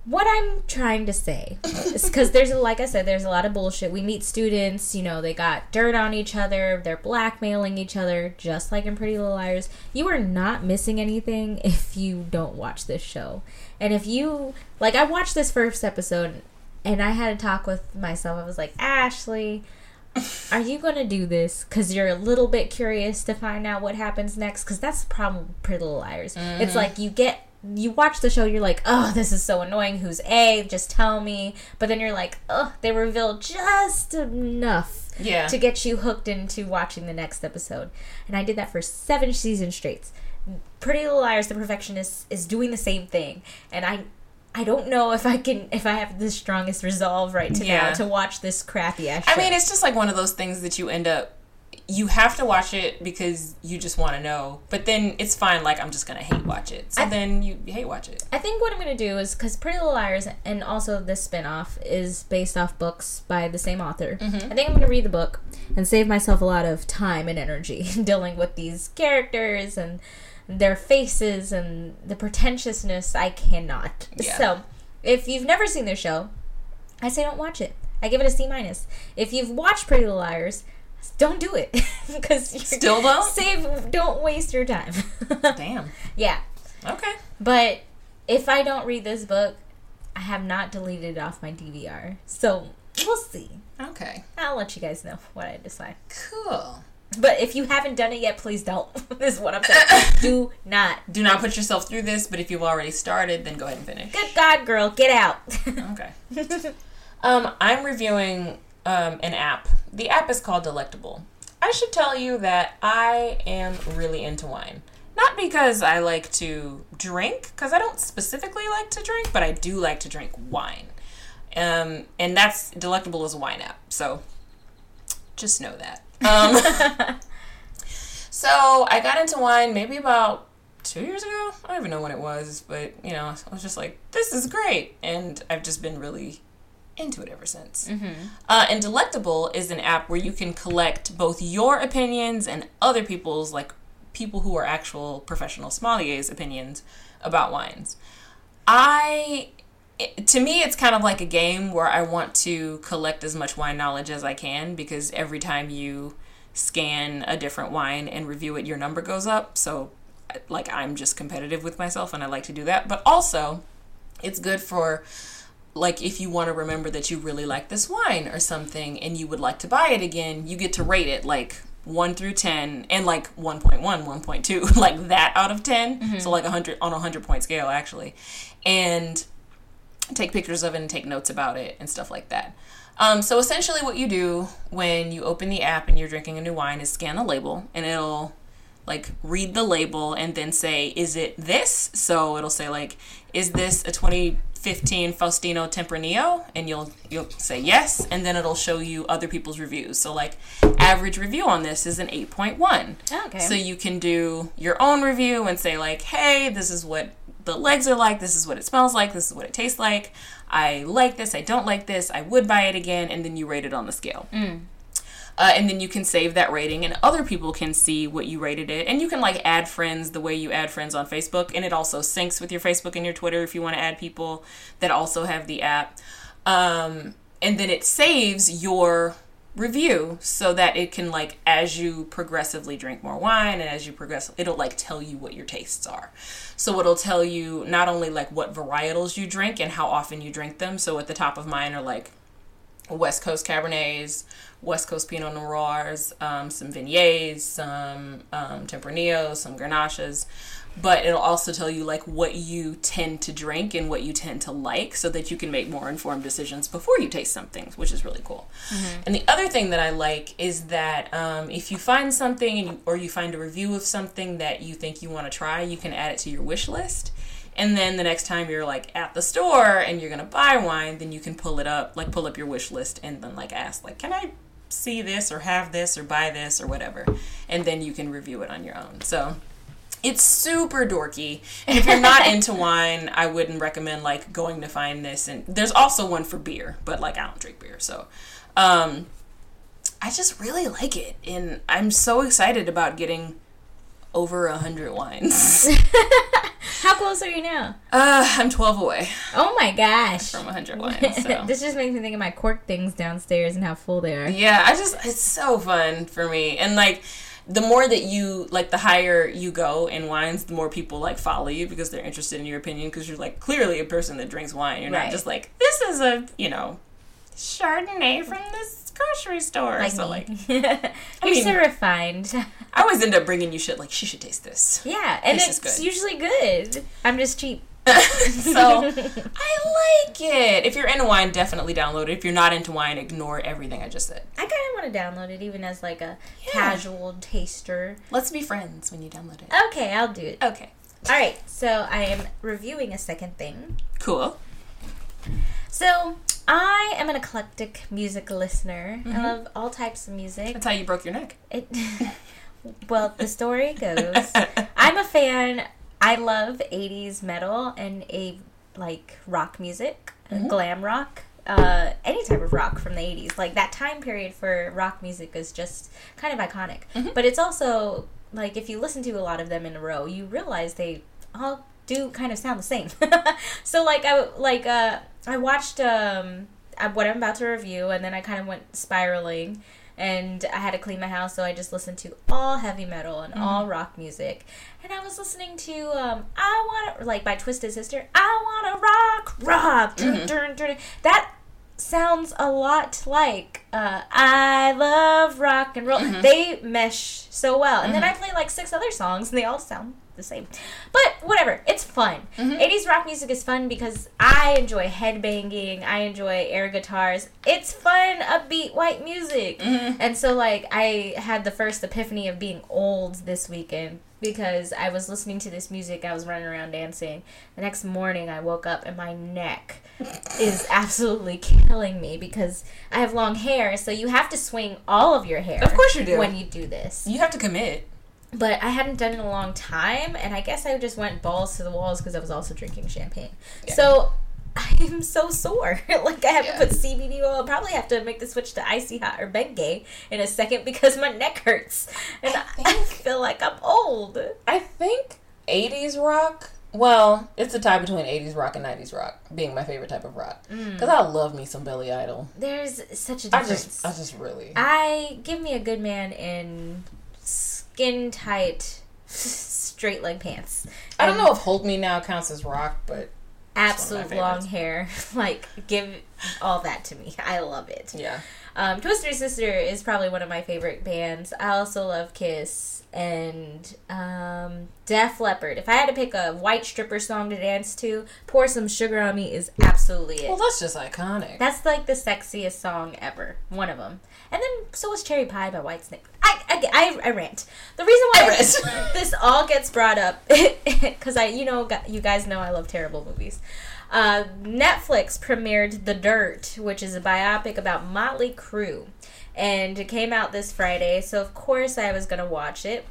Speaker 1: what I'm trying to say is because there's, like I said, there's a lot of bullshit. We meet students, you know, they got dirt on each other, they're blackmailing each other, just like in Pretty Little Liars. You are not missing anything if you don't watch this show. And if you, like, I watched this first episode and I had a talk with myself. I was like, Ashley, are you going to do this because you're a little bit curious to find out what happens next? Because that's the problem with Pretty Little Liars. It's mm-hmm. like you get you watch the show, you're like, oh, this is so annoying. Who's A? Just tell me. But then you're like, oh, they reveal just enough
Speaker 2: Yeah.
Speaker 1: to get you hooked into watching the next episode. And I did that for seven season straights. Pretty Little Liars, The Perfectionist, is doing the same thing, and I. I don't know if I can if I have the strongest resolve right to
Speaker 2: Yeah.
Speaker 1: now to watch this crappy ass.
Speaker 2: I mean, it's just like one of those things that you end up. You have to watch it because you just want to know, but then it's fine. Like I'm just gonna hate watch it. So
Speaker 1: I-
Speaker 2: then you hate watch it.
Speaker 1: I think what I'm going to do is because Pretty Little Liars and also this spin-off is based off books by the same author. Mm-hmm. I think I'm going to read the book and save myself a lot of time and energy dealing with these characters and their faces and the pretentiousness. I cannot.
Speaker 2: Yeah.
Speaker 1: So, if you've never seen this show, I say don't watch it. I give it a C minus. If you've watched Pretty Little Liars, don't do it because you
Speaker 2: Still don't?
Speaker 1: save. Don't waste your time.
Speaker 2: Damn.
Speaker 1: yeah.
Speaker 2: Okay.
Speaker 1: But if I don't read this book, I have not deleted it off my DVR. So we'll see.
Speaker 2: Okay.
Speaker 1: I'll let you guys know what I decide.
Speaker 2: Cool.
Speaker 1: But if you haven't done it yet, please don't. this is what I'm saying. Do not.
Speaker 2: Do not put yourself through this, but if you've already started, then go ahead and finish.
Speaker 1: Good God, girl, get out.
Speaker 2: Okay. Um, I'm reviewing um, an app. The app is called Delectable. I should tell you that I am really into wine. Not because I like to drink, because I don't specifically like to drink, but I do like to drink wine. Um, and that's Delectable is a wine app, so just know that. Um, so I got into wine maybe about two years ago. I don't even know when it was, but you know, I was just like, this is great, and I've just been really into it ever since. Uh, and Delectable is an app where you can collect both your opinions and other people's, like people who are actual professional sommeliers, opinions about wines. I, it- to me, it's kind of like a game where I want to collect as much wine knowledge as I can because every time you scan a different wine and review it, your number goes up. So, like, I'm just competitive with myself and I like to do that. But also, it's good for like if you want to remember that you really like this wine or something and you would like to buy it again, you get to rate it like 1 through 10 and like 1.1 1.2 like that out of 10 so like 100 on a 100 point scale actually. And take pictures of it and take notes about it and stuff like that. Um, so essentially what you do when you open the app and you're drinking a new wine is scan the label and it'll like read the label and then say is it this? So it'll say like is this a 2015 faustino tempranillo and you'll you'll say yes and then it'll show you other people's reviews. So like average review on this is an 8.1
Speaker 1: Okay.
Speaker 2: so you can do your own review and say like hey this is what the legs are like this is what it smells like this is what it tastes like. I like this i don't like this i would buy it again and then you rate it on the scale mm. Uh, and then you can save that rating and other people can see what you rated it. And you can like add friends the way you add friends on facebook. And it also syncs with your facebook and your twitter if you want to add people that also have the app. Um, and then it saves your review so that it can like as you progressively drink more wine and as you progress it'll like tell you what your tastes are. So it'll tell you not only like what varietals you drink and how often you drink them. So at the top of mine are like West Coast Cabernets, West Coast Pinot Noirs, um, some Viogniers, some um, Tempranillos, some Grenaches. But it'll also tell you like what you tend to drink and what you tend to like, so that you can make more informed decisions before you taste something, which is really cool. And the other thing that I like is that um, if you find something and you, or you find a review of something that you think you want to try, you can add it to your wish list. And then the next time you're like at the store and you're gonna buy wine, then you can pull it up, like pull up your wish list and then like ask, like, can I see this or have this or buy this or whatever? And then you can review it on your own. So it's super dorky. And if you're not into wine, I wouldn't recommend like going to find this. And there's also one for beer, but like I don't drink beer, so um, I just really like it, and I'm so excited about getting over a hundred wines.
Speaker 1: How close are you now?
Speaker 2: uh, I'm 12 away
Speaker 1: Oh my gosh.
Speaker 2: from 100 wines. So.
Speaker 1: this just makes me think of my cork things downstairs and how full they are.
Speaker 2: Yeah, I just it's so fun for me. And like the more that you like the higher you go in wines, the more people like follow you because they're interested in your opinion because you're like clearly a person that drinks wine. You're
Speaker 1: Right.
Speaker 2: not just like this is a, you know, Chardonnay from this grocery store.
Speaker 1: Like
Speaker 2: so
Speaker 1: me.
Speaker 2: like
Speaker 1: You're
Speaker 2: mean-
Speaker 1: so refined.
Speaker 2: I always end up bringing you shit like she should taste this.
Speaker 1: yeah, and
Speaker 2: This is
Speaker 1: it's
Speaker 2: good.
Speaker 1: usually good. I'm just cheap.
Speaker 2: so I like it. If you're into wine, definitely download it. If you're not into wine, ignore everything I just said.
Speaker 1: I kind of want to download it even as like a casual taster.
Speaker 2: Let's be friends when you download it.
Speaker 1: Okay, I'll do it.
Speaker 2: Okay.
Speaker 1: All right, so I am reviewing a second thing.
Speaker 2: Cool.
Speaker 1: So I am an eclectic music listener.
Speaker 2: Mm-hmm.
Speaker 1: I love all types of music.
Speaker 2: That's how you broke your neck.
Speaker 1: It, well, the story goes, I'm a fan. I love 80s metal and a like rock music, glam rock. Uh, any type of rock from the 80s. Like that time period for rock music is just kind of iconic. But it's also like if you listen to a lot of them in a row, you realize they all do kind of sound the same. so like I like uh I watched um uh, what I'm about to review and then I kind of went spiraling and I had to clean my house so I just listened to all heavy metal and all rock music. And I was listening to um I want to like by Twisted Sister, I want to rock rock. Dun, dun, dun. That sounds a lot like uh, I love rock and roll. They mesh so well. And then I play like six other songs and they all sound the same. But whatever, it's fun. Mm-hmm. 80s rock music is fun because I enjoy headbanging, I enjoy air guitars. It's fun, upbeat white music. Mm-hmm. And so like I had the first epiphany of being old this weekend because I was listening to this music, I was running around dancing. The next morning I woke up and my neck is absolutely killing me because I have long hair, so you have to swing all of your hair.
Speaker 2: Of course you do.
Speaker 1: When you do this.
Speaker 2: You have to commit.
Speaker 1: But I hadn't done it in a long time, and I guess I just went balls to the walls because I was also drinking champagne. So I'm so sore. like I have
Speaker 2: Yeah.
Speaker 1: to put CBD oil. I'll probably have to make the switch to icy hot or Bengay in a second because my neck hurts, and I,
Speaker 2: think-
Speaker 1: feel like I'm old.
Speaker 2: I think 80s rock. Well, it's a tie between 80s rock and 90s rock, being my favorite type of rock. Mm. Because I love me some Billy Idol.
Speaker 1: There's such a difference.
Speaker 2: just, I just really.
Speaker 1: I give me a good man in skin tight, straight leg pants.
Speaker 2: I don't know if Hold Me Now counts as rock, but
Speaker 1: absolute long hair. like, give all that to me. I love it.
Speaker 2: Yeah.
Speaker 1: Um, Twisted Sister is probably one of my favorite bands. I also love Kiss and um, Def Leppard. If I had to pick a white stripper song to dance to, Pour Some Sugar on Me is absolutely it.
Speaker 2: Well, that's just iconic.
Speaker 1: That's like the sexiest song ever. One of them. And then so was Cherry Pie by Whitesnake. I, I, I, I rant. The reason why
Speaker 2: I rant.
Speaker 1: this, all gets brought up, because I, you know, you guys know I love terrible movies. Uh, Netflix premiered The Dirt, which is a biopic about Motley Crue. And it came out this Friday, so of course I was going to watch it.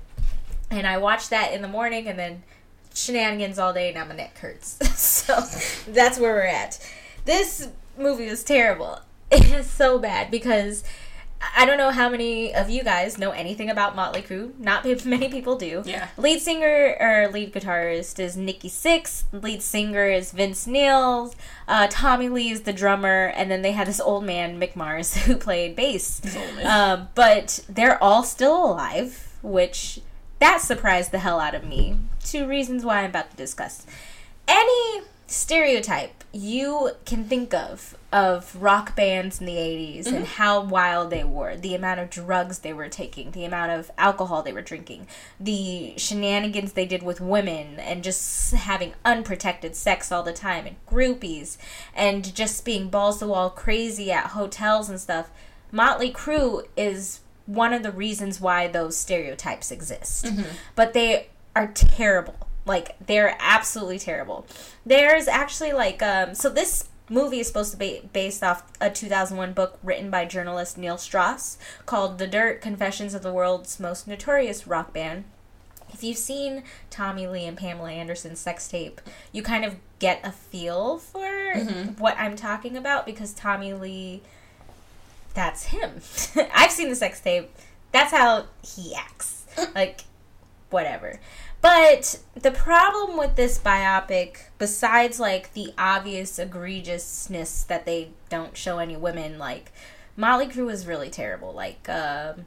Speaker 1: And I watched that in the morning and then shenanigans all day, and now my neck hurts. so that's where we're at. This movie was terrible. It is so bad because I don't know how many of you guys know anything about Motley Crue. Not many people do.
Speaker 2: Yeah.
Speaker 1: Lead singer or lead guitarist is Nikki Sixx. Lead singer is Vince Neil. Uh, Tommy Lee is the drummer, and then they had this old man Mick Mars who played bass.
Speaker 2: old man.
Speaker 1: Um, but they're all still alive, which that surprised the hell out of me. Two reasons why I'm about to discuss. Any stereotype you can think of of rock bands in the 80s and mm-hmm. how wild they were, the amount of drugs they were taking, the amount of alcohol they were drinking, the shenanigans they did with women, and just having unprotected sex all the time, and groupies, and just being balls to wall crazy at hotels and stuff. Motley Crue is one of the reasons why those stereotypes exist. Mm-hmm. But they are terrible. Like they're absolutely terrible. There's actually like um so this movie is supposed to be based off a 2001 book written by journalist Neil Strauss called The Dirt: Confessions of the World's Most Notorious Rock Band. If you've seen Tommy Lee and Pamela Anderson's sex tape, you kind of get a feel for what I'm talking about because Tommy Lee that's him. I've seen the sex tape. That's how he acts. Like, whatever. But the problem with this biopic, besides like the obvious egregiousness that they don't show any women, like Motley Crue was really terrible. Like, um,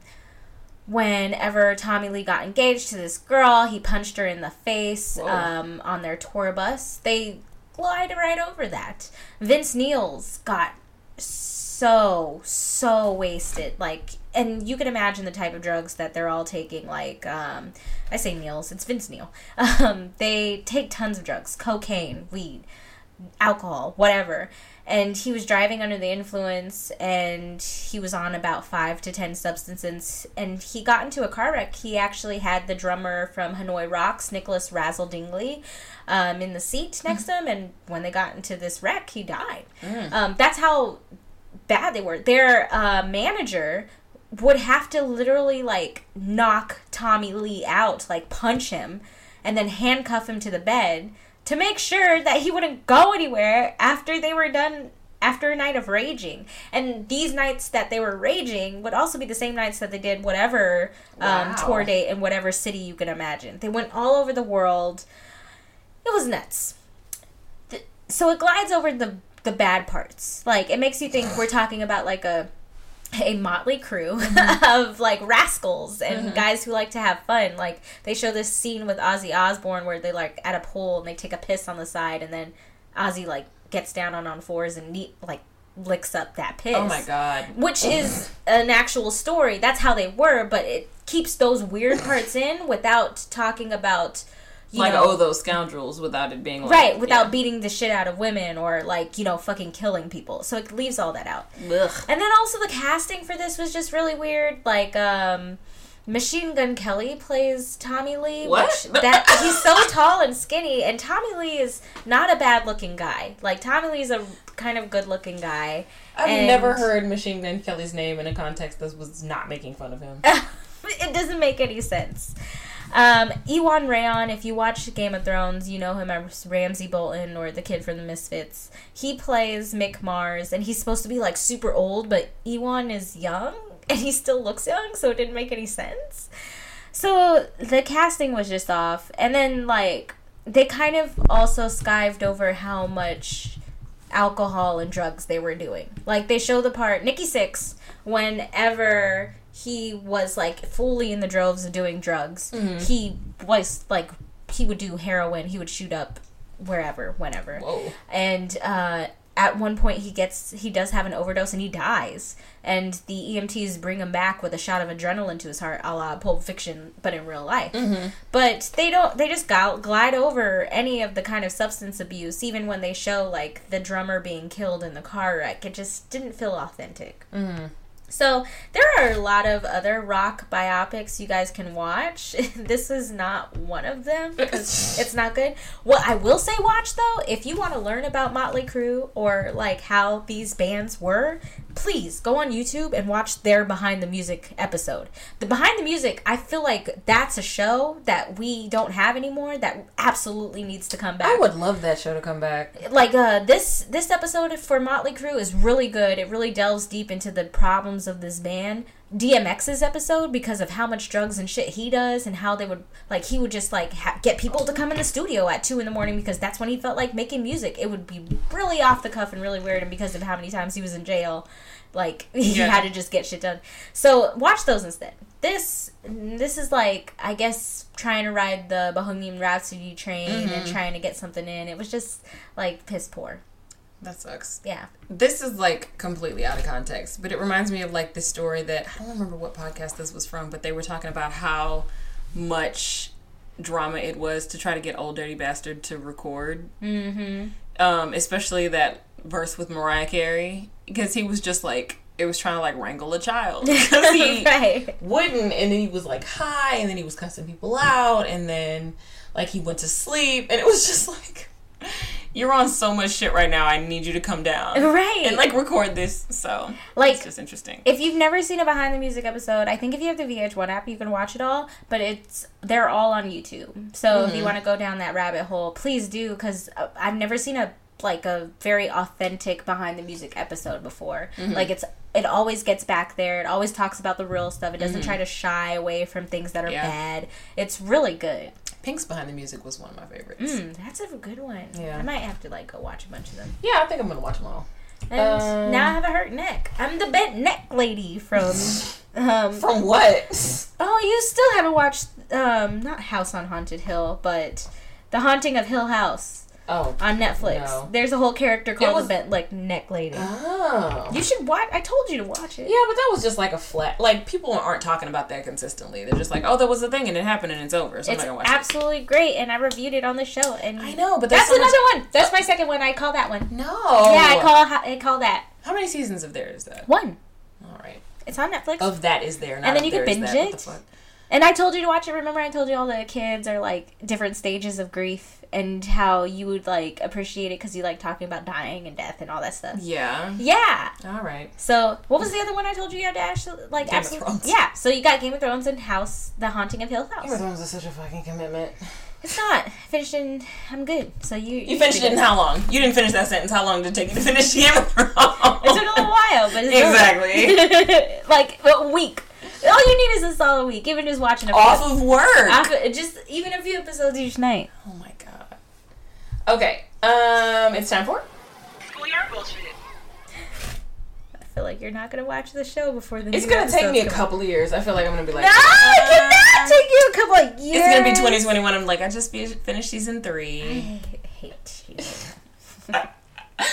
Speaker 1: whenever Tommy Lee got engaged to this girl, he punched her in the face um, on their tour bus. They glide right over that. Vince Neil's got so so so wasted. Like and you can imagine the type of drugs that they're all taking like um i say neils it's vince neil. Um they take tons of drugs cocaine weed alcohol whatever. And he was driving under the influence and he was on about five to ten substances and he got into a car wreck. He actually had the drummer from hanoi rocks nicholas razzle dingley um, in the seat next to him and when they got into this wreck he died. Um, that's how bad they were. Their uh, manager would have to literally like knock Tommy Lee out, like punch him, and then handcuff him to the bed to make sure that he wouldn't go anywhere after they were done. After a night of raging, and these nights that they were raging would also be the same nights that they did whatever um,
Speaker 2: Wow.
Speaker 1: tour date in whatever city you can imagine. They went all over the world. It was nuts so it glides over the the bad parts. Like it makes you think we're talking about like a a motley crew mm-hmm. of like rascals and mm-hmm. guys who like to have fun. Like they show this scene with Ozzy Osbourne where they like at a pool and they take a piss on the side and then Ozzy like gets down on on fours and neat like licks up that piss.
Speaker 2: Oh my god.
Speaker 1: Which is an actual story. That's how they were, but it keeps those weird parts in without talking about
Speaker 2: like
Speaker 1: know,
Speaker 2: oh those scoundrels without it being like
Speaker 1: right without
Speaker 2: yeah.
Speaker 1: beating the shit out of women or like you know fucking killing people so it leaves all that out
Speaker 2: Ugh.
Speaker 1: and then also the casting for this was just really weird like um machine gun kelly plays tommy lee
Speaker 2: What?
Speaker 1: which that he's so tall and skinny and tommy lee is not a bad looking guy like tommy lee's a kind of good looking guy
Speaker 2: I've
Speaker 1: And-
Speaker 2: never heard Machine Gun Kelly's name in a context that was not making fun of him.
Speaker 1: it doesn't make any sense. Um, Iwan Rheon, if you watch Game of Thrones, you know him as Ramsay Bolton or the kid from the Misfits. He plays Mick Mars, and he's supposed to be like super old, but Iwan is young, and he still looks young, so it didn't make any sense. So the casting was just off, and then like they kind of also skived over how much alcohol and drugs they were doing. Like they show the part Nikki Sixx whenever he was like fully in the droves of doing drugs. He was like he would do heroin. He would shoot up wherever, whenever.
Speaker 2: Whoa.
Speaker 1: And uh, at one point, he gets he does have an overdose and he dies. And the EMTs bring him back with a shot of adrenaline to his heart, a la Pulp Fiction, but in real life. Mm-hmm. But they don't. They just glide over any of the kind of substance abuse, even when they show like the drummer being killed in the car wreck. It just didn't feel authentic. Mm-hmm. So there are a lot of other rock biopics you guys can watch. this is not one of them because it's not good. What I will say, watch though, if you want to learn about Motley Crue or like how these bands were, please go on YouTube and watch their behind the music episode. The behind the music, I feel like that's a show that we don't have anymore that absolutely needs to come back
Speaker 2: I would love that show to come back.
Speaker 1: like uh this this episode for Motley Crue is really good. It really delves deep into the problems of this band. DMX's episode because of how much drugs and shit he does and how they would like he would just like ha- get people to come in the studio at two in the morning because that's when he felt like making music. It would be really off the cuff and really weird and because of how many times he was in jail, like he
Speaker 2: Yeah.
Speaker 1: had to just get shit done. So watch those instead. This this is like I guess trying to ride the Bohemian Rhapsody train and mm-hmm. trying to get something in. It was just like piss poor.
Speaker 2: That sucks.
Speaker 1: Yeah.
Speaker 2: This is like completely out of context, but it reminds me of like the story that I don't remember what podcast this was from, but they were talking about how much drama it was to try to get Old Dirty Bastard to record. Mm-hmm. Um, especially that verse with Mariah Carey, because he was just like it was trying to like wrangle a child because he
Speaker 1: right.
Speaker 2: wouldn't, and then he was like high, and then he was cussing people out, and then like he went to sleep, and it was just like. You're on so much shit right now. I need you to come down
Speaker 1: Right.
Speaker 2: and like record this. So
Speaker 1: Like,
Speaker 2: it's just interesting.
Speaker 1: If you've never seen a behind the music episode, I think if you have the VH1 app, you can watch it all. But it's they're all on YouTube. So if you mm-hmm. want to go down that rabbit hole, please do because uh, I've never seen a like a very authentic behind the music episode before. Mm-hmm. Like it's it always gets back there. It always talks about the real stuff. It doesn't mm-hmm. try to shy away from things that are
Speaker 2: Yeah.
Speaker 1: bad. It's really good.
Speaker 2: Pink's behind the music was one of my favorites.
Speaker 1: Mm, that's a good one.
Speaker 2: Yeah.
Speaker 1: I might have to like go watch a bunch of them.
Speaker 2: Yeah, I think I'm gonna watch them all.
Speaker 1: And
Speaker 2: Um,
Speaker 1: now I have a hurt neck. I'm the bent neck lady from. Um,
Speaker 2: From what?
Speaker 1: oh, you still haven't watched um, not House on Haunted Hill, but The Haunting of Hill House
Speaker 2: Oh.
Speaker 1: on Netflix.
Speaker 2: No.
Speaker 1: There's a whole character called
Speaker 2: was-
Speaker 1: the bent like neck lady.
Speaker 2: Oh.
Speaker 1: you should watch. I told you to watch it.
Speaker 2: Yeah, but that was just like a flat. Like people aren't talking about that consistently. They're just like, oh, that was a thing and it happened and it's over. So
Speaker 1: It's
Speaker 2: I'm not gonna watch it.
Speaker 1: absolutely great, and I reviewed it on the show. And.
Speaker 2: I know, but
Speaker 1: that's
Speaker 2: so much-
Speaker 1: another one. That's my second one. I call that one.
Speaker 2: No.
Speaker 1: Yeah, I call I call that
Speaker 2: How many seasons of there is that?
Speaker 1: one.
Speaker 2: All right.
Speaker 1: It's on Netflix.
Speaker 2: Of that is there. Not
Speaker 1: And then you can binge
Speaker 2: that. What
Speaker 1: it. And I told you to watch it. Remember, I told you all the kids are like different stages of grief and how you would like appreciate it because you like talking about dying and death and all that stuff.
Speaker 2: Yeah.
Speaker 1: Yeah.
Speaker 2: All right.
Speaker 1: So, what was the other one I told you you had to actually like?
Speaker 2: Game of Thrones.
Speaker 1: Yeah. So you got Game of Thrones and House, The Haunting of Hill House.
Speaker 2: Game of. Thrones is such a fucking commitment.
Speaker 1: It's not finished in. I'm good. So you
Speaker 2: You finished it in how long? You didn't finish that sentence. How long did it take you to finish Game of Thrones?
Speaker 1: It took a little while, but it's
Speaker 2: Exactly.
Speaker 1: like a week. All you need is a solid week, even just watching a
Speaker 2: Off
Speaker 1: few,
Speaker 2: of work.
Speaker 1: off of- just even a few episodes each night.
Speaker 2: Oh my god. Okay. Um, it's time for.
Speaker 3: We are.
Speaker 1: I feel like you're not gonna watch the show before the.
Speaker 2: It's
Speaker 1: new
Speaker 2: gonna take me a
Speaker 1: episodes come
Speaker 2: couple of years. I feel like I'm gonna be like.
Speaker 1: No, it cannot take you a couple of years.
Speaker 2: It's gonna be 2021. I'm like, I just finished season three.
Speaker 1: I
Speaker 2: three.
Speaker 1: hate you.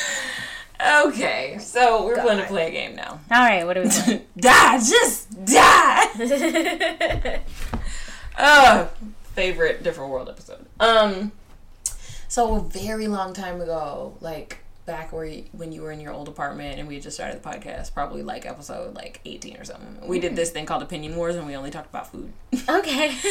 Speaker 2: Okay, so we're going to play a game now.
Speaker 1: All right, what are we doing?
Speaker 2: die, just die. oh, favorite different world episode. Um, so a very long time ago, like back where you, when you were in your old apartment and we had just started the podcast, probably like episode like 18 or something. We did this thing called Opinion Wars, and we only talked about food.
Speaker 1: okay.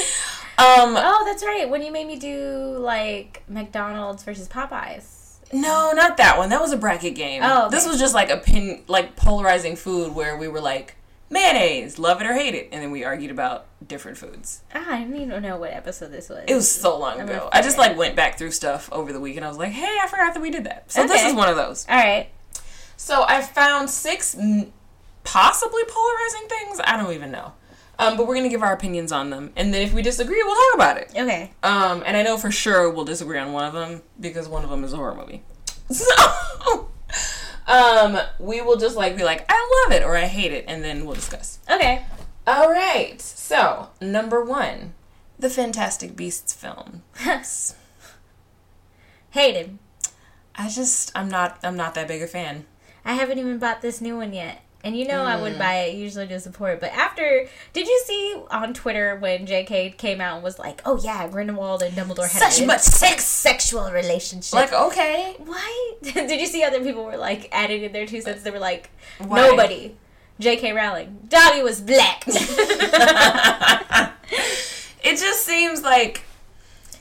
Speaker 2: Um,
Speaker 1: Oh, that's right. When you made me do like McDonald's versus Popeyes.
Speaker 2: No, not that one. That was a bracket game.
Speaker 1: Oh, okay.
Speaker 2: This was just like a pin, like polarizing food where we were like mayonnaise, love it or hate it, and then we argued about different foods.
Speaker 1: Ah, I didn't even know what episode this was.
Speaker 2: It was so long
Speaker 1: I'm
Speaker 2: ago. I just like went back through stuff over the week and I was like, hey, I forgot that we did that. So this is one of those.
Speaker 1: All right.
Speaker 2: So I found six possibly polarizing things. I don't even know. Um, but we're gonna give our opinions on them, and then if we disagree, we'll talk about it.
Speaker 1: Okay.
Speaker 2: Um, and I know for sure we'll disagree on one of them because one of them is a horror movie. So, um, we will just like be like, I love it or I hate it, and then we'll discuss.
Speaker 1: Okay.
Speaker 2: All right. So number one, the Fantastic Beasts film.
Speaker 1: Hated.
Speaker 2: I just I'm not I'm not that big a fan.
Speaker 1: I haven't even bought this new one yet. And you know I
Speaker 2: Mm.
Speaker 1: would buy it usually to support. But after, did you see on Twitter when JK came out and was like, "Oh yeah, Grindelwald and Dumbledore had
Speaker 2: Such
Speaker 1: a
Speaker 2: much
Speaker 1: sex sexual relationship."
Speaker 2: Like okay,
Speaker 1: why? did you see other people were like adding in their two cents? They were like,
Speaker 2: Why?
Speaker 1: "Nobody." J.K. Rowling. Dobby was black.
Speaker 2: it just seems like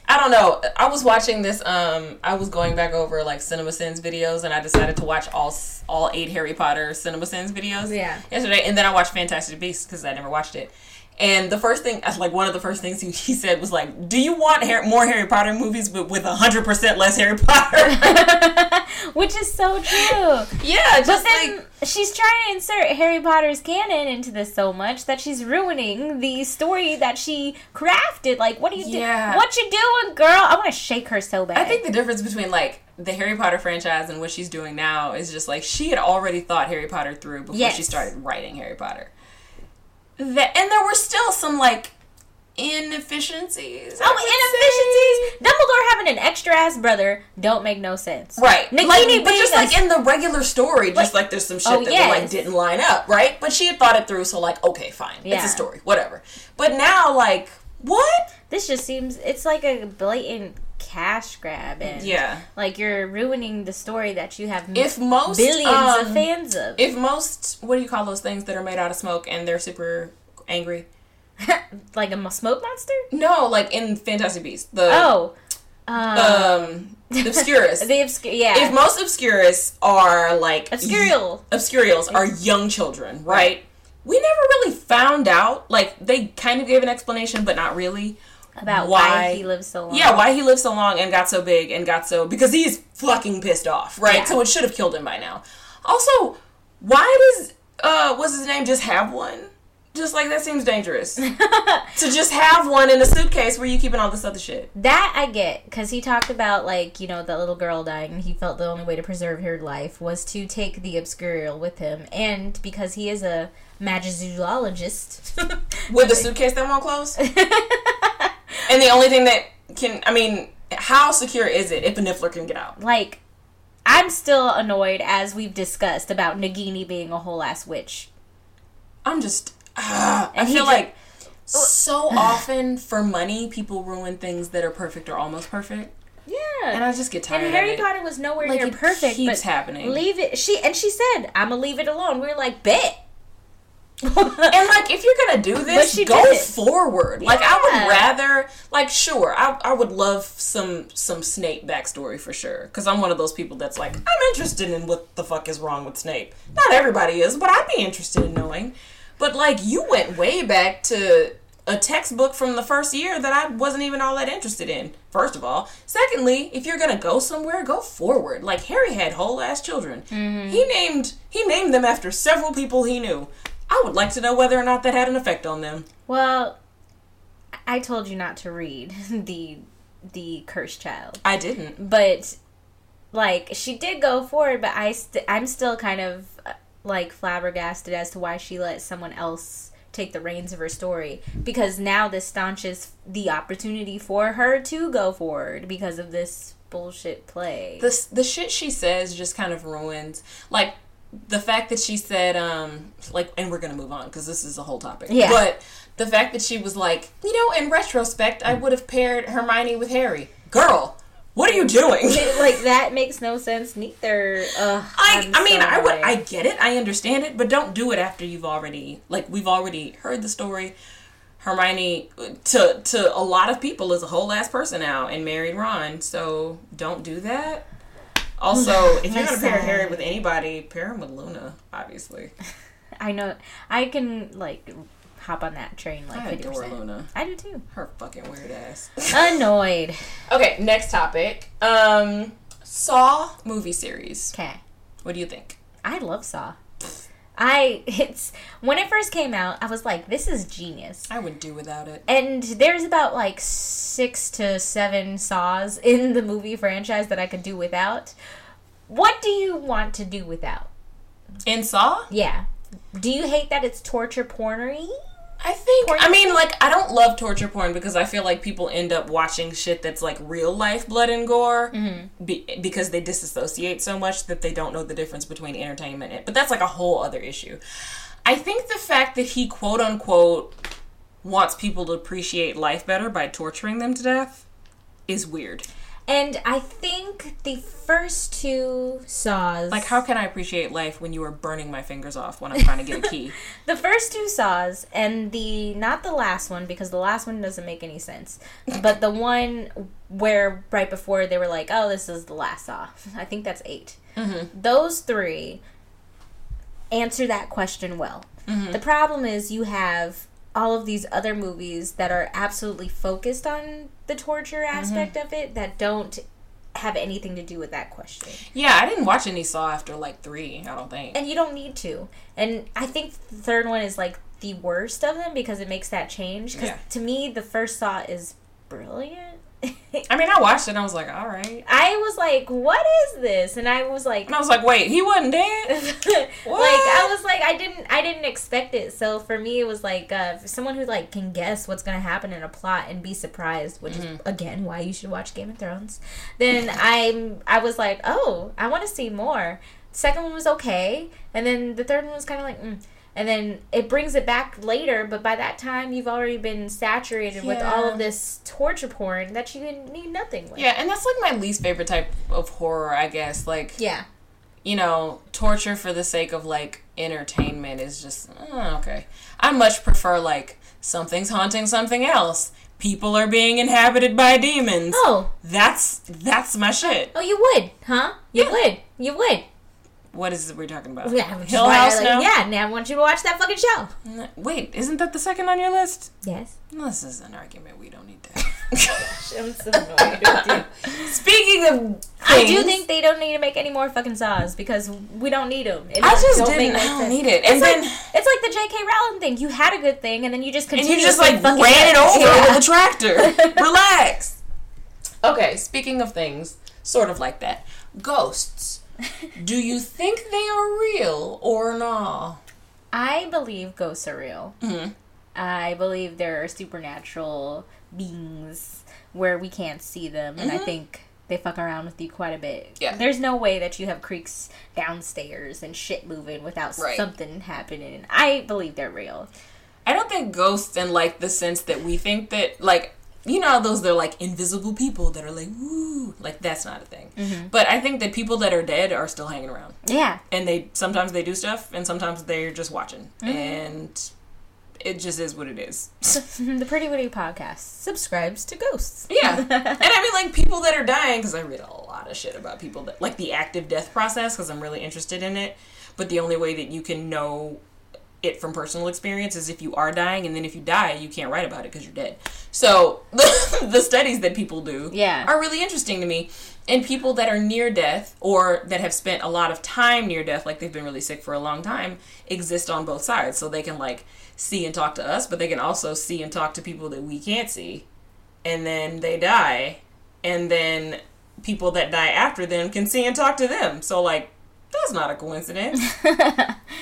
Speaker 2: I don't know. I was watching this. Um, I was going back over like CinemaSins videos, and I decided to watch all all eight Harry Potter CinemaSins videos.
Speaker 1: Yeah.
Speaker 2: Yesterday, and then I watched Fantastic Beasts because I never watched it. And the first thing, like one of the first things he, he said was like, "Do you want Har- more Harry Potter movies, but with hundred percent less Harry Potter?"
Speaker 1: Which is so true.
Speaker 2: yeah,
Speaker 1: But
Speaker 2: just
Speaker 1: then
Speaker 2: like
Speaker 1: she's trying to insert Harry Potter's canon into this so much that she's ruining the story that she crafted. Like, what are you doing? What you doing, girl? I want to shake her so bad.
Speaker 2: I think the difference between like the Harry Potter franchise and what she's doing now is just like she had already thought Harry Potter through before she started writing Harry Potter. That and there were still some like inefficiencies.
Speaker 1: Oh, inefficiencies! Dumbledore having an extra ass brother don't make no sense.
Speaker 2: Right, like, but just like in the regular story, just
Speaker 1: Like-
Speaker 2: like there's some oh, shit
Speaker 1: Oh,
Speaker 2: that
Speaker 1: yes.
Speaker 2: like didn't line up, right? But she had thought it through, so like okay, fine, it's a story, whatever. But now, like, what?
Speaker 1: This just seems it's like a blatant cash grab, and
Speaker 2: Yeah.
Speaker 1: like you're ruining the story that you have
Speaker 2: If most
Speaker 1: billions
Speaker 2: um,
Speaker 1: of fans of.
Speaker 2: if most what do you call those things that are made out of smoke and they're super angry?
Speaker 1: like a smoke monster?
Speaker 2: No, like in Fantastic Beasts, the
Speaker 1: Oh, uh,
Speaker 2: um the Obscurus.
Speaker 1: the obscure. Yeah,
Speaker 2: if most Obscurus are like
Speaker 1: Obscurial.
Speaker 2: Obscurials are young children, right? We never really found out. Like they kind of gave an explanation, but not really.
Speaker 1: About why,
Speaker 2: why-
Speaker 1: he lives so long.
Speaker 2: Yeah, why he lived so long and got so big and got so because he's fucking pissed off, right?
Speaker 1: Yeah.
Speaker 2: So it should have killed him by now. Also, why does uh what's his name just have one? Just like that seems dangerous. to just have one in a suitcase where you keeping all this other shit.
Speaker 1: That I get because he talked about like you know that little girl dying, and he felt the only way to preserve her life was to take the obscurial with him, and because he is a magizoologist,
Speaker 2: With a suitcase that won't close. And the only thing that can I mean, how secure is it if a niffler can get out?
Speaker 1: like I'm still annoyed as we've discussed about Nagini being a whole ass witch.
Speaker 2: I'm just ah, I feel like so often for money people ruin things that are perfect or almost perfect.
Speaker 1: Yeah,
Speaker 2: And I just get tired
Speaker 1: And Harry
Speaker 2: of it.
Speaker 1: Potter was nowhere
Speaker 2: Like,
Speaker 1: near
Speaker 2: it
Speaker 1: perfect.
Speaker 2: keeps
Speaker 1: but
Speaker 2: happening.
Speaker 1: Leave it. She and she said, "I'm gonna leave it alone." We are like, "Bet."
Speaker 2: And like, if you're gonna do this,
Speaker 1: she
Speaker 2: go forward. Like, I would rather, like, sure, I, I would love some some Snape backstory for sure, because I'm one of those people that's like, I'm interested in what the fuck is wrong with Snape. Not everybody is, but I'd be interested in knowing. But like, you went way back to a textbook from the first year that I wasn't even all that interested in. First of all, secondly, if you're gonna go somewhere, go forward. Like Harry had whole ass children. Mm-hmm. He named he named them after several people he knew. I would like to know whether or not that had an effect on them.
Speaker 1: well, I told you not to read the the cursed child.
Speaker 2: I didn't.
Speaker 1: but like she did go forward but i st- i'm still kind of like flabbergasted as to why she let someone else take the reins of her story because now this staunches the opportunity for her to go forward because of this bullshit play
Speaker 2: The the shit she says just kind of ruins like the fact that she said um like and we're gonna move on because this is a whole topic.
Speaker 1: Yeah.
Speaker 2: But the fact that she was like, you know, in retrospect, I would have paired Hermione with Harry. Girl, what are you doing?
Speaker 1: like that makes no sense neither Ugh,
Speaker 2: I,
Speaker 1: I'm
Speaker 2: mean,
Speaker 1: so
Speaker 2: I would. I get it, I understand it, but don't do it after you've already, like, we've already heard the story. Hermione, to to a lot of people, is a whole ass person now and married Ron, so don't do that. Also, if you're gonna pair. Harry with anybody, pair him with Luna, obviously.
Speaker 1: i know i can like hop on that train like
Speaker 2: I adore
Speaker 1: 50%
Speaker 2: Luna.
Speaker 1: i do too
Speaker 2: Her fucking weird ass.
Speaker 1: annoyed
Speaker 2: okay, next topic. Um, Saw movie series.
Speaker 1: okay
Speaker 2: What do you think?
Speaker 1: I love Saw. I it's when it first came out, I was like, this is genius.
Speaker 2: I would do without it.
Speaker 1: And there's about like six to seven Saws in the movie franchise that I could do without. What do you want to do without?
Speaker 2: In Saw,
Speaker 1: Yeah. Do you hate that it's torture pornery?
Speaker 2: I think.
Speaker 1: Porn
Speaker 2: I mean, like, I don't love torture porn because I feel like people end up watching shit that's like real life blood and gore mm-hmm. be, because they disassociate so much that they don't know the difference between entertainment. And, but that's like a whole other issue. I think the fact that he quote unquote wants people to appreciate life better by torturing them to death is weird.
Speaker 1: And I think the first two saws.
Speaker 2: Like, how can I appreciate life when you are burning my fingers off when I'm trying to get a key?
Speaker 1: The first two saws and the not the last one because the last one doesn't make any sense. But the one where right before they were like, "Oh, this is the last saw." I think that's 8 mm-hmm. Those three answer that question well. Mm-hmm. The problem is you have all of these other movies that are absolutely focused on the torture mm-hmm. aspect of it that don't have anything to do with that question.
Speaker 2: yeah, I didn't watch any Saw after like three, I don't think.
Speaker 1: And you don't need to. And I think the third one is like the worst of them because it makes that change. Because
Speaker 2: Yeah.
Speaker 1: to me, the first Saw is brilliant.
Speaker 2: I mean, I watched it and I was like, all right.
Speaker 1: I was like, "What is this?" And I was like,
Speaker 2: And I was like, wait, he wasn't dead?
Speaker 1: like I was like, I didn't, I didn't expect it. So for me, it was like uh, for someone who like can guess what's gonna happen in a plot and be surprised, which is again why you should watch Game of Thrones. Then I'm, I was like, oh, I want to see more. Second one was okay, and then the third one was kind of like. Mm. And then it brings it back later, but by that time you've already been saturated with all of this torture porn that you need nothing with.
Speaker 2: Yeah, and that's like my least favorite type of horror, I guess. Like,
Speaker 1: Yeah.
Speaker 2: you know, torture for the sake of like entertainment is just uh, okay. I much prefer like something's haunting something else. People are being inhabited by demons.
Speaker 1: Oh,
Speaker 2: That's that's my shit.
Speaker 1: oh, you would, huh? You
Speaker 2: Yeah.
Speaker 1: would, you would.
Speaker 2: What is it we're talking about?
Speaker 1: Yeah,
Speaker 2: Hill House
Speaker 1: like-
Speaker 2: now.
Speaker 1: Yeah, now I want you to watch that fucking show.
Speaker 2: Wait, isn't that the second on your list?
Speaker 1: Yes.
Speaker 2: This is an argument we don't need to have.
Speaker 1: I'm so annoyed.
Speaker 2: Speaking of,
Speaker 1: I do think they don't need to make any more fucking saws because we don't need them.
Speaker 2: I just didn't. I don't need it. And
Speaker 1: it's
Speaker 2: then
Speaker 1: like it's like the J.K. Rowling thing. You had a good thing, and then you just
Speaker 2: and
Speaker 1: continue.
Speaker 2: you just like ran it over
Speaker 1: Yeah.
Speaker 2: with a tractor. Relax. Okay, speaking of things sort of like that, ghosts. Do you think they are real or not?
Speaker 1: I believe ghosts are real.
Speaker 2: Mhm.
Speaker 1: I believe there are supernatural beings where we can't see them, and I think they fuck around with you quite a bit.
Speaker 2: Mm-hmm. Yeah.
Speaker 1: There's no way that you have creaks downstairs and shit moving without
Speaker 2: Right.
Speaker 1: something happening. I believe they're real.
Speaker 2: I don't think ghosts in like the sense that we think that like you know those they're like invisible people that are like woo like that's not a thing. Mm-hmm. But I think that people that are dead are still hanging around.
Speaker 1: Yeah.
Speaker 2: and they sometimes they do stuff and sometimes they're just watching mm-hmm. and it just is what it is
Speaker 1: the Pretty Witty podcast subscribes to ghosts.
Speaker 2: yeah and i mean like people that are dying because i read a lot of shit about people that like the active death process because i'm really interested in it but the only way that you can know it from personal experience is if you are dying and then if you die you can't write about it because you're dead. So the studies that people do
Speaker 1: Yeah.
Speaker 2: are really interesting to me. And people that are near death or that have spent a lot of time near death like they've been really sick for a long time exist on both sides. So they can like see and talk to us but they can also see and talk to people that we can't see and then they die and then people that die after them can see and talk to them. So like that's not a coincidence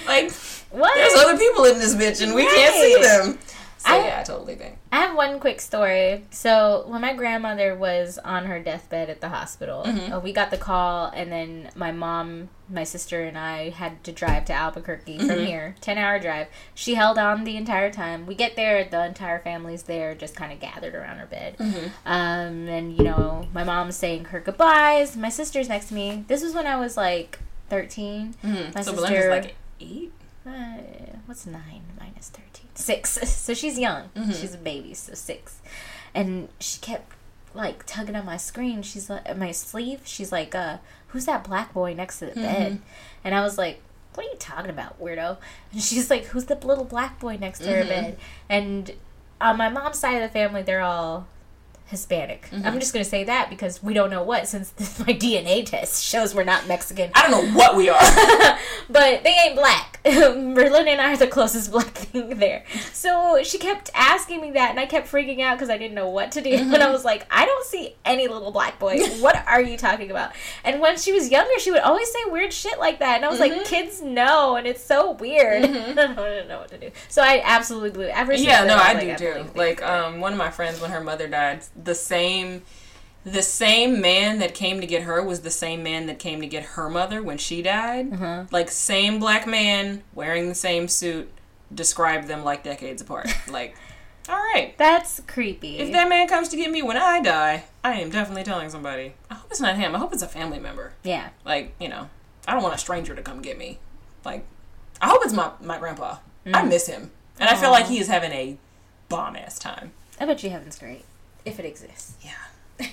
Speaker 2: like
Speaker 1: What?
Speaker 2: there's other people in this bitch and we can't see them so
Speaker 1: I-
Speaker 2: yeah i totally think
Speaker 1: I have one quick story. So when my grandmother was on her deathbed at the hospital,
Speaker 2: Mm-hmm.
Speaker 1: uh, we got the call, and then my mom, my sister, and I had to drive to Albuquerque
Speaker 2: Mm-hmm.
Speaker 1: from here, ten hour drive. She held on the entire time. We get there, the entire family's there, just kind of gathered around her bed.
Speaker 2: Mm-hmm.
Speaker 1: Um, and you know, my mom's saying her goodbyes. My sister's next to me. This was when I was like 13
Speaker 2: Mhm.
Speaker 1: My
Speaker 2: so
Speaker 1: sister,
Speaker 2: Belinda's like eight
Speaker 1: uh, what's nine minus 13? Six. So she's young. She's a baby, so six. And she kept like tugging on my screen. She's like, at my sleeve. She's like, uh, who's that black boy next to the bed? And I was like, what are you talking about, weirdo? And she's like, who's the little black boy next to her bed? And on my mom's side of the family, they're all Hispanic. Mm-hmm. I'm just gonna say that because we don't know what, since my DNA test shows we're not Mexican
Speaker 2: i don't know what we are
Speaker 1: but they ain't black. Merlin and I are the closest black thing there. So she kept asking me that, and I kept freaking out because I didn't know what to do. And I mm-hmm. was like, I don't see any little black boy. What are you talking about? And when she was younger, she would always say weird shit like that. And I was like, mm-hmm. kids know, and it's so weird. I don't know what to do. So I absolutely believe it. Ever
Speaker 2: Yeah, no,
Speaker 1: was
Speaker 2: I
Speaker 1: like,
Speaker 2: do
Speaker 1: believe
Speaker 2: too. Like, um, one of my friends when her mother died, the same, the same man that came to get her was the same man that came to get her mother when she died.
Speaker 1: Uh-huh.
Speaker 2: Like, same black man wearing the same suit. Described them like decades apart. Like, all right.
Speaker 1: That's creepy.
Speaker 2: If that man comes to get me when I die, I am definitely telling somebody. I hope it's not him. I hope it's a family member.
Speaker 1: yeah.
Speaker 2: Like, you know, I don't want a stranger to come get me. Like, I hope it's my, my grandpa. I miss him. And I feel like he is having a bomb ass time.
Speaker 1: I bet you heaven's great. If it exists.
Speaker 2: Yeah.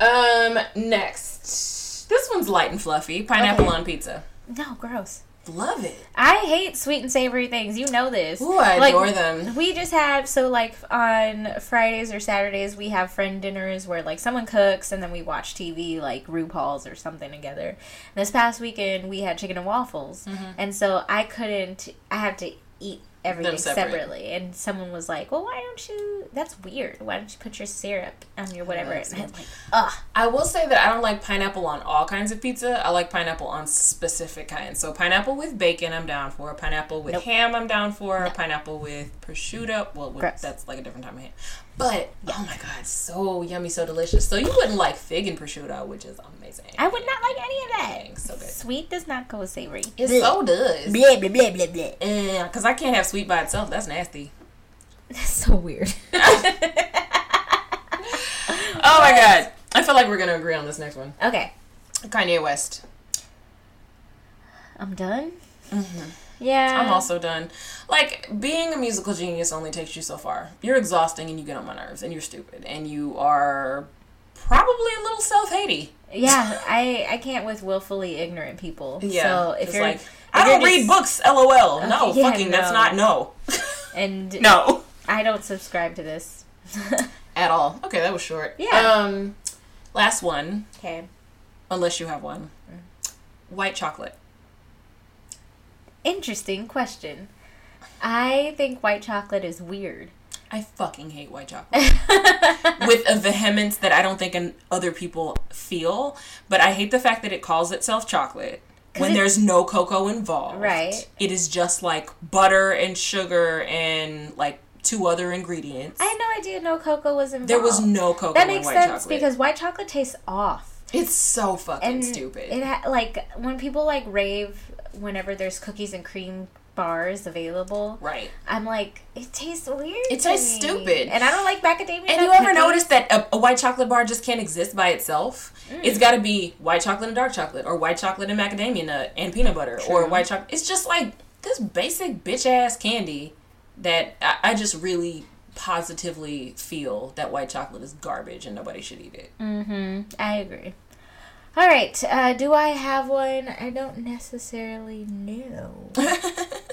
Speaker 2: um, next. This one's light and fluffy. Pineapple
Speaker 1: Okay.
Speaker 2: on pizza.
Speaker 1: No, gross.
Speaker 2: Love it.
Speaker 1: I hate sweet and savory things. You know this.
Speaker 2: Ooh, I
Speaker 1: Like,
Speaker 2: adore them.
Speaker 1: We just have so like on Fridays or Saturdays we have friend dinners where like someone cooks and then we watch TV like RuPaul's or something together. This past weekend we had chicken and waffles,
Speaker 2: Mm-hmm.
Speaker 1: and so I couldn't. I had to eat everything
Speaker 2: separate.
Speaker 1: separately. And someone was like, "Well, why don't you? That's weird. Why don't you put your syrup on your whatever?" And I'm like, ugh.
Speaker 2: I will say that I don't like pineapple on all kinds of pizza. I like pineapple on specific kinds. So pineapple with bacon, I'm down for. Pineapple with
Speaker 1: Nope.
Speaker 2: ham, I'm down for. Pineapple with prosciutto, well, with, that's like a different type of ham. But oh my god, so yummy, so delicious. So you wouldn't like fig and prosciutto, which is amazing.
Speaker 1: I would not like any of that.
Speaker 2: Dang, so good.
Speaker 1: Sweet does not go with savory.
Speaker 2: It so does.
Speaker 1: Blah blah blah blah blah.
Speaker 2: Yeah, because I can't have sweet by itself. That's nasty.
Speaker 1: That's so weird.
Speaker 2: Oh my god. I feel like we're gonna agree on this next one.
Speaker 1: okay,
Speaker 2: Kanye West.
Speaker 1: I'm done. Yeah.
Speaker 2: Mm-hmm. I'm also done. Like being a musical genius only takes you so far. You're exhausting and you get on my nerves and you're stupid and you are probably a little self-hating.
Speaker 1: Yeah, I I can't with willfully ignorant people.
Speaker 2: Yeah.
Speaker 1: So if
Speaker 2: it's
Speaker 1: you're
Speaker 2: like
Speaker 1: if
Speaker 2: I don't read books, lol. no,
Speaker 1: Okay, yeah,
Speaker 2: fucking that's not no.
Speaker 1: and
Speaker 2: no.
Speaker 1: I don't subscribe to this.
Speaker 2: At all. Okay, that was short.
Speaker 1: Yeah.
Speaker 2: Um last one,
Speaker 1: okay.
Speaker 2: unless you have one.
Speaker 1: Mm.
Speaker 2: White chocolate.
Speaker 1: Interesting question. I think white chocolate is weird.
Speaker 2: I fucking hate white chocolate. With a vehemence that I don't think an- other people feel. But I hate the fact that it calls itself chocolate when
Speaker 1: it-
Speaker 2: there's no cocoa involved.
Speaker 1: Right.
Speaker 2: It is just like butter and sugar and like two other ingredients.
Speaker 1: I had no idea no cocoa was involved.
Speaker 2: there was no cocoa
Speaker 1: That
Speaker 2: in
Speaker 1: makes
Speaker 2: white
Speaker 1: sense
Speaker 2: chocolate.
Speaker 1: because white chocolate tastes off.
Speaker 2: it's so fucking
Speaker 1: And
Speaker 2: stupid.
Speaker 1: It ha- like when people like rave whenever there's cookies and cream bars available.
Speaker 2: right.
Speaker 1: I'm like, it tastes weird.
Speaker 2: It tastes
Speaker 1: me.
Speaker 2: stupid.
Speaker 1: and I don't like macadamia.
Speaker 2: And you ever
Speaker 1: cookies.
Speaker 2: notice that a, a white chocolate bar just can't exist by itself?
Speaker 1: Mm.
Speaker 2: It's got to be white chocolate and dark chocolate, or white chocolate and macadamia nut and peanut butter, or white chocolate. It's just like this basic bitch ass candy that I, I just really positively feel that white chocolate is garbage and nobody should eat it.
Speaker 1: Mm-hmm. I agree. All right. Uh, do I have one? I don't necessarily know.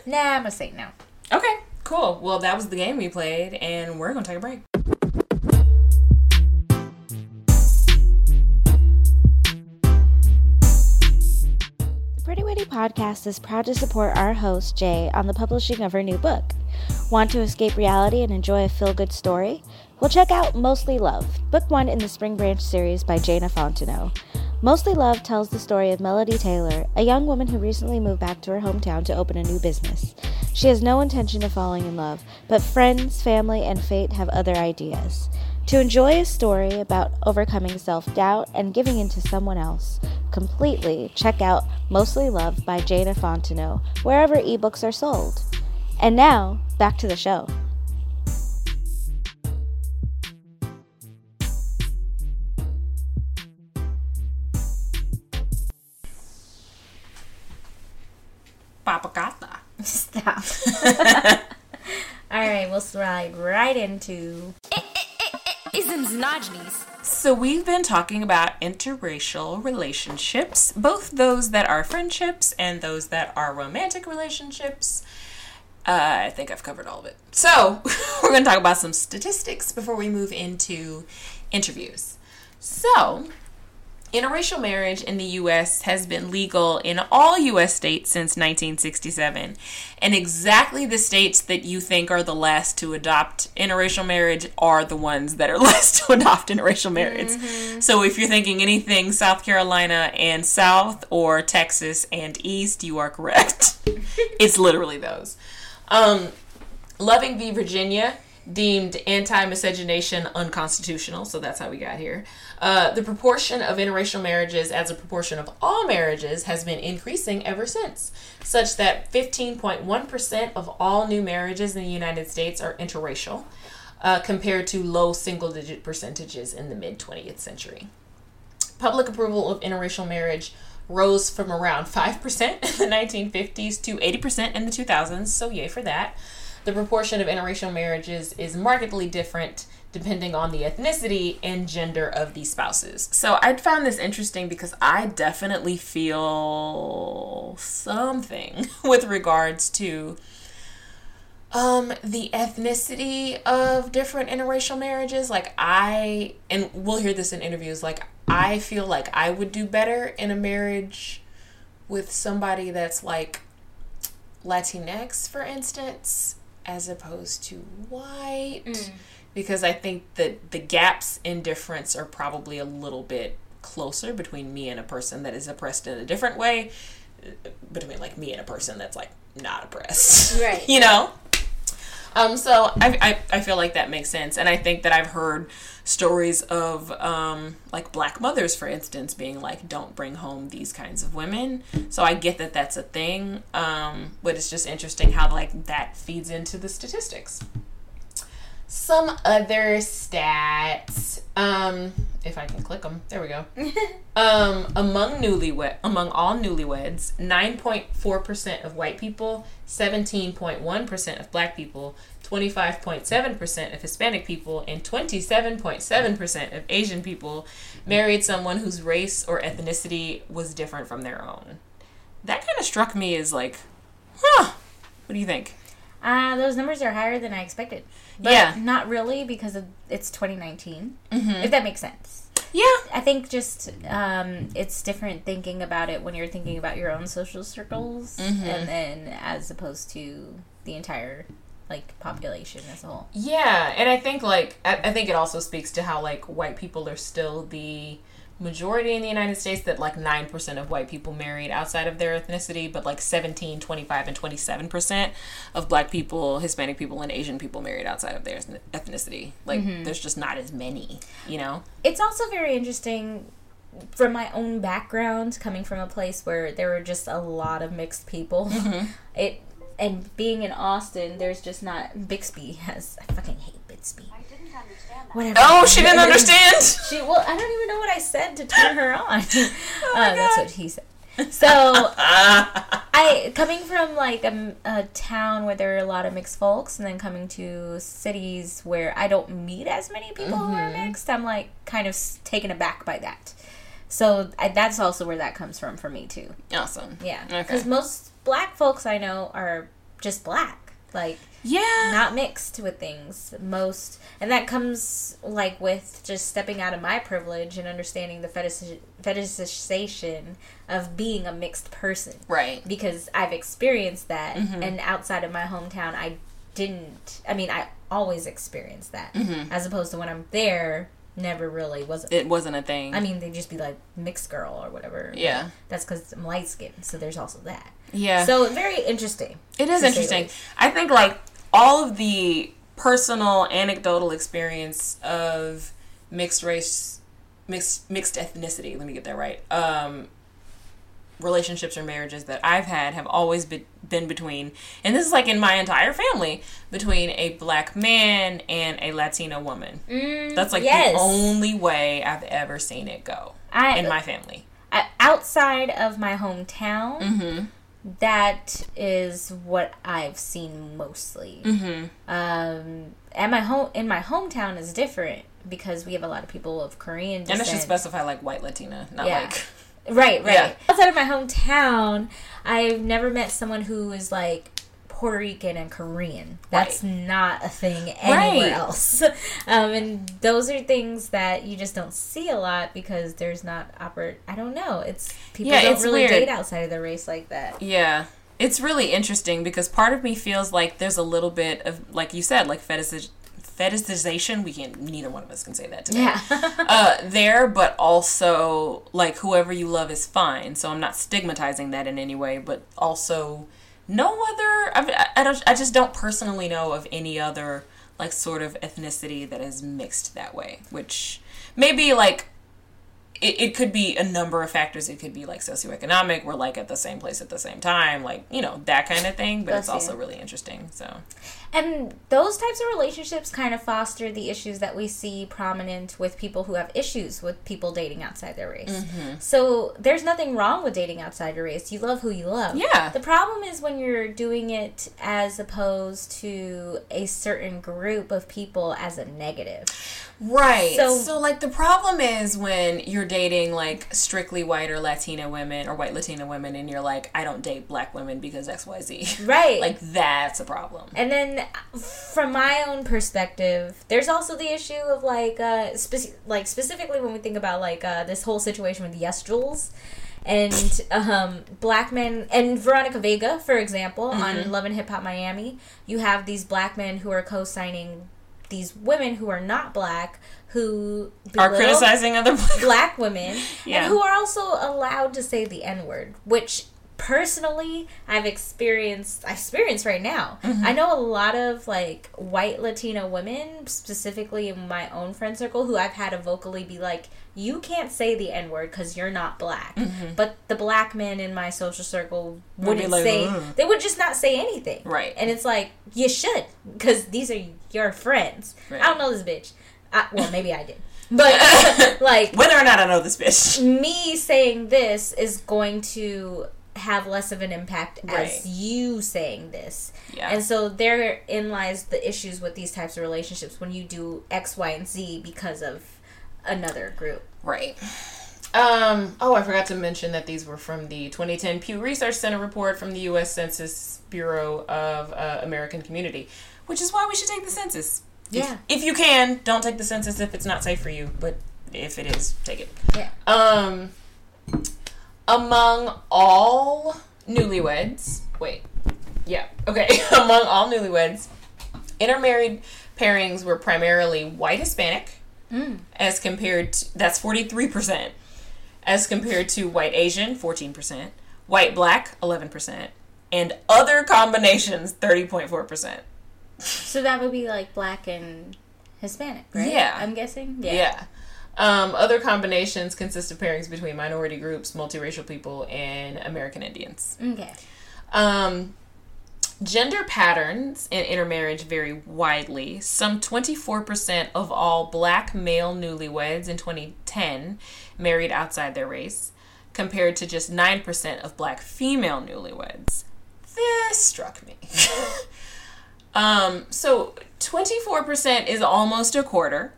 Speaker 1: nah, I'm gonna say no.
Speaker 2: Okay, cool. Well, that was the game we played, and we're gonna take a break.
Speaker 4: The Pretty Witty Podcast is proud to support our host, Jay, on the publishing of her new book. Want to escape reality and enjoy a feel good story? Well, check out Mostly Love, book one in the Spring Branch series by Jana Fontenot. Mostly Love tells the story of Melody Taylor, a young woman who recently moved back to her hometown to open a new business. She has no intention of falling in love, but friends, family, and fate have other ideas. To enjoy a story about overcoming self doubt and giving in to someone else completely, check out Mostly Love by Jana Fontenot wherever ebooks are sold. And now, back to the show.
Speaker 2: Papakata.
Speaker 1: Stop. All right, we'll slide right into.
Speaker 3: Isms and ogenies.
Speaker 2: So, we've been talking about interracial relationships, both those that are friendships and those that are romantic relationships. Uh, I think I've covered all of it. So, we're going to talk about some statistics before we move into interviews. So, Interracial marriage in the US has been legal in all US states since 1967. And exactly the states that you think are the last to adopt interracial marriage are the ones that are last to adopt interracial marriage. So if you're thinking anything South Carolina and South or Texas and East, you are correct. it's literally those. Um, Loving v. Virginia deemed anti miscegenation unconstitutional, so that's how we got here. Uh, the proportion of interracial marriages as a proportion of all marriages has been increasing ever since, such that 15.1% of all new marriages in the United States are interracial, uh, compared to low single digit percentages in the mid 20th century. Public approval of interracial marriage rose from around 5% in the 1950s to 80% in the 2000s, so yay for that. The proportion of interracial marriages is markedly different depending on the ethnicity and gender of the spouses. So I found this interesting because I definitely feel something with regards to um the ethnicity of different interracial marriages like i and we'll hear this in interviews like i feel like i would do better in a marriage with somebody that's like latinx for instance as opposed to white because i think that the gaps in difference are probably a little bit closer between me and a person that is oppressed in a different way between like me and a person that's like not oppressed
Speaker 1: Right.
Speaker 2: you know um, so I, I, I feel like that makes sense. And I think that I've heard stories of um, like black mothers, for instance, being like, don't bring home these kinds of women. So I get that that's a thing. Um, but it's just interesting how like that feeds into the statistics. Some other stats. Um, if I can click them, there we go. um, among newlywed, among all newlyweds, nine point four percent of white people, seventeen point one percent of black people, twenty five point seven percent of Hispanic people, and twenty seven point seven percent of Asian people married someone whose race or ethnicity was different from their own. That kind of struck me as like, huh. What do you think?
Speaker 1: Uh, those numbers are higher than I expected. But
Speaker 2: Yeah.
Speaker 1: not really because of it's 2019. If that makes sense.
Speaker 2: Yeah.
Speaker 1: I think just um, it's different thinking about it when you're thinking about your own social circles, and then as opposed to the entire like population as a whole.
Speaker 2: Yeah, and I think like I, I think it also speaks to how like white people are still the majority in the United States that like 9% of white people married outside of their ethnicity, but like 17, 25 and 27% of black people, Hispanic people and Asian people married outside of their ethnicity. Like mm-hmm. there's just not as many, you know.
Speaker 1: It's also very interesting from my own background, coming from a place where there were just a lot of mixed people. Mm-hmm. It and being in Austin, there's just not Bixby has. I fucking hate Bixby.
Speaker 3: I didn't understand that.
Speaker 1: Whatever.
Speaker 2: Oh, she didn't understand.
Speaker 1: She well, I don't even know what I said to turn her on.
Speaker 2: Oh
Speaker 1: uh, that's what he said. So I coming from like a, a town where there are a lot of mixed folks, and then coming to cities where I don't meet as many people who are
Speaker 2: Mm-hmm.
Speaker 1: mixed, I'm like kind of taken aback by that. So I, that's also where that comes from for me too.
Speaker 2: Awesome.
Speaker 1: Yeah,
Speaker 2: Okay.
Speaker 1: because most black folks I know are just black, like
Speaker 2: Yeah.
Speaker 1: not mixed with things most and that comes like with just stepping out of my privilege and understanding the fetish, fetishization of being a mixed person
Speaker 2: right.
Speaker 1: because i've experienced that
Speaker 2: Mm-hmm.
Speaker 1: and outside of my hometown i didn't i mean i always experienced that
Speaker 2: Mm-hmm.
Speaker 1: as opposed to when i'm there never really was
Speaker 2: It wasn't a thing.
Speaker 1: i mean they'd just be like mixed girl or whatever
Speaker 2: Yeah.
Speaker 1: that's because i'm light skinned so there's also that
Speaker 2: yeah.
Speaker 1: so very interesting
Speaker 2: It is
Speaker 1: to say the
Speaker 2: interesting. I think like all of the personal anecdotal experience of mixed race mixed mixed ethnicity, let me get that right. Um relationships or marriages that I've had have always be- been between and this is like in my entire family between a black man and a Latino woman. That's like
Speaker 1: Mm, yes.
Speaker 2: the only way I've ever seen it go
Speaker 1: I-
Speaker 2: in my family.
Speaker 1: Uh, outside of my hometown,
Speaker 2: Mm-hmm.
Speaker 1: That is what I've seen mostly.
Speaker 2: Mm-hmm.
Speaker 1: Um, at my home in my hometown is different because we have a lot of people of Korean descent.
Speaker 2: And I should specify like white Latina, not
Speaker 1: Yeah.
Speaker 2: like
Speaker 1: Right, right.
Speaker 2: Yeah.
Speaker 1: Outside of my hometown, I've never met someone who is like Puerto Rican and Korean. That's not a thing anywhere
Speaker 2: Right.
Speaker 1: else. Um, and those are things that you just don't see a lot because there's not oper. I don't know. It's people
Speaker 2: Yeah,
Speaker 1: don't
Speaker 2: it's
Speaker 1: really
Speaker 2: weird.
Speaker 1: date outside of their race like that.
Speaker 2: Yeah. It's really interesting because part of me feels like there's a little bit of, like you said, like fetish, fetishization. We can't, neither one of us can say that today.
Speaker 1: Yeah.
Speaker 2: uh, there, but also, like, whoever you love is fine. So I'm not stigmatizing that in any way, but also, no other, I, I, don't, I just don't personally know of any other, like, sort of ethnicity that is mixed that way, which maybe, like, it, it could be a number of factors. It could be like socioeconomic, we're like at the same place at the same time, like, you know, that kind of thing. But
Speaker 1: Bless
Speaker 2: it's also really interesting. So,
Speaker 1: And those types of relationships kind of foster the issues that we see prominent with people who have issues with people dating outside their race.
Speaker 2: Mm-hmm.
Speaker 1: So there's nothing wrong with dating outside your race. You love who you love.
Speaker 2: Yeah.
Speaker 1: The problem is when you're doing it as opposed to a certain group of people as a negative.
Speaker 2: Right.
Speaker 1: So-
Speaker 2: So, like, the problem is when you're dating, like, strictly white or Latina women or white Latina women, and you're like, I don't date black women because XYZ.
Speaker 1: Right.
Speaker 2: like, that's a problem.
Speaker 1: And then, from my own perspective, there's also the issue of like, uh, like specifically when we think about like uh, this whole situation with YesJulz and um, black men and Veronica Vega, for example, on Love and Hip Hop Miami, you have these black men who are co-signing these women who are not black who
Speaker 2: Are criticizing other black
Speaker 1: black women
Speaker 2: Yeah.
Speaker 1: and who are also allowed to say the N word, which personally I've experienced I experienced right now.
Speaker 2: Mm-hmm.
Speaker 1: I know a lot of like white Latino women, specifically in my own friend circle, who I've had to vocally be like, You can't say the N word because you're not black. But the black men in my social circle
Speaker 2: Mm-hmm.
Speaker 1: Wouldn't
Speaker 2: like,
Speaker 1: say
Speaker 2: "Ugh."
Speaker 1: they would just not say anything.
Speaker 2: Right.
Speaker 1: And it's like, you should, because these are your friends.
Speaker 2: Right.
Speaker 1: I don't know this bitch. I, well, maybe I did. But like
Speaker 2: Whether or not I know this bitch.
Speaker 1: me saying this is going to have less of an impact
Speaker 2: Right.
Speaker 1: as you saying this.
Speaker 2: Yeah.
Speaker 1: And so therein lies the issues with these types of relationships when you do X, Y, and Z because of another group.
Speaker 2: Right. Um, oh, I forgot to mention that these were from the 2010 Pew Research Center report from the U.S. Census Bureau of uh, American Community, which is why we should take the census. If-
Speaker 1: Yeah.
Speaker 2: If, you can, don't take the census if it's not safe for you, but if it is, take it.
Speaker 1: Yeah.
Speaker 2: Um, among all newlyweds, wait, yeah, okay, among all newlyweds, intermarried pairings were primarily white Hispanic, mm. as compared to that's forty three percent, as compared to white Asian fourteen percent, white black eleven percent, and other combinations thirty point four percent.
Speaker 1: So that would be like black and Hispanic, right?
Speaker 2: Yeah.
Speaker 1: I'm guessing.
Speaker 2: Yeah. Yeah. Um, other combinations consist of pairings between minority groups, multiracial people, and American Indians.
Speaker 1: Okay.
Speaker 2: Um, gender patterns in intermarriage vary widely. Some 24% of all black male newlyweds in 2010 married outside their race, compared to just 9% of black female newlyweds. This struck me. um, so 24% is almost a quarter.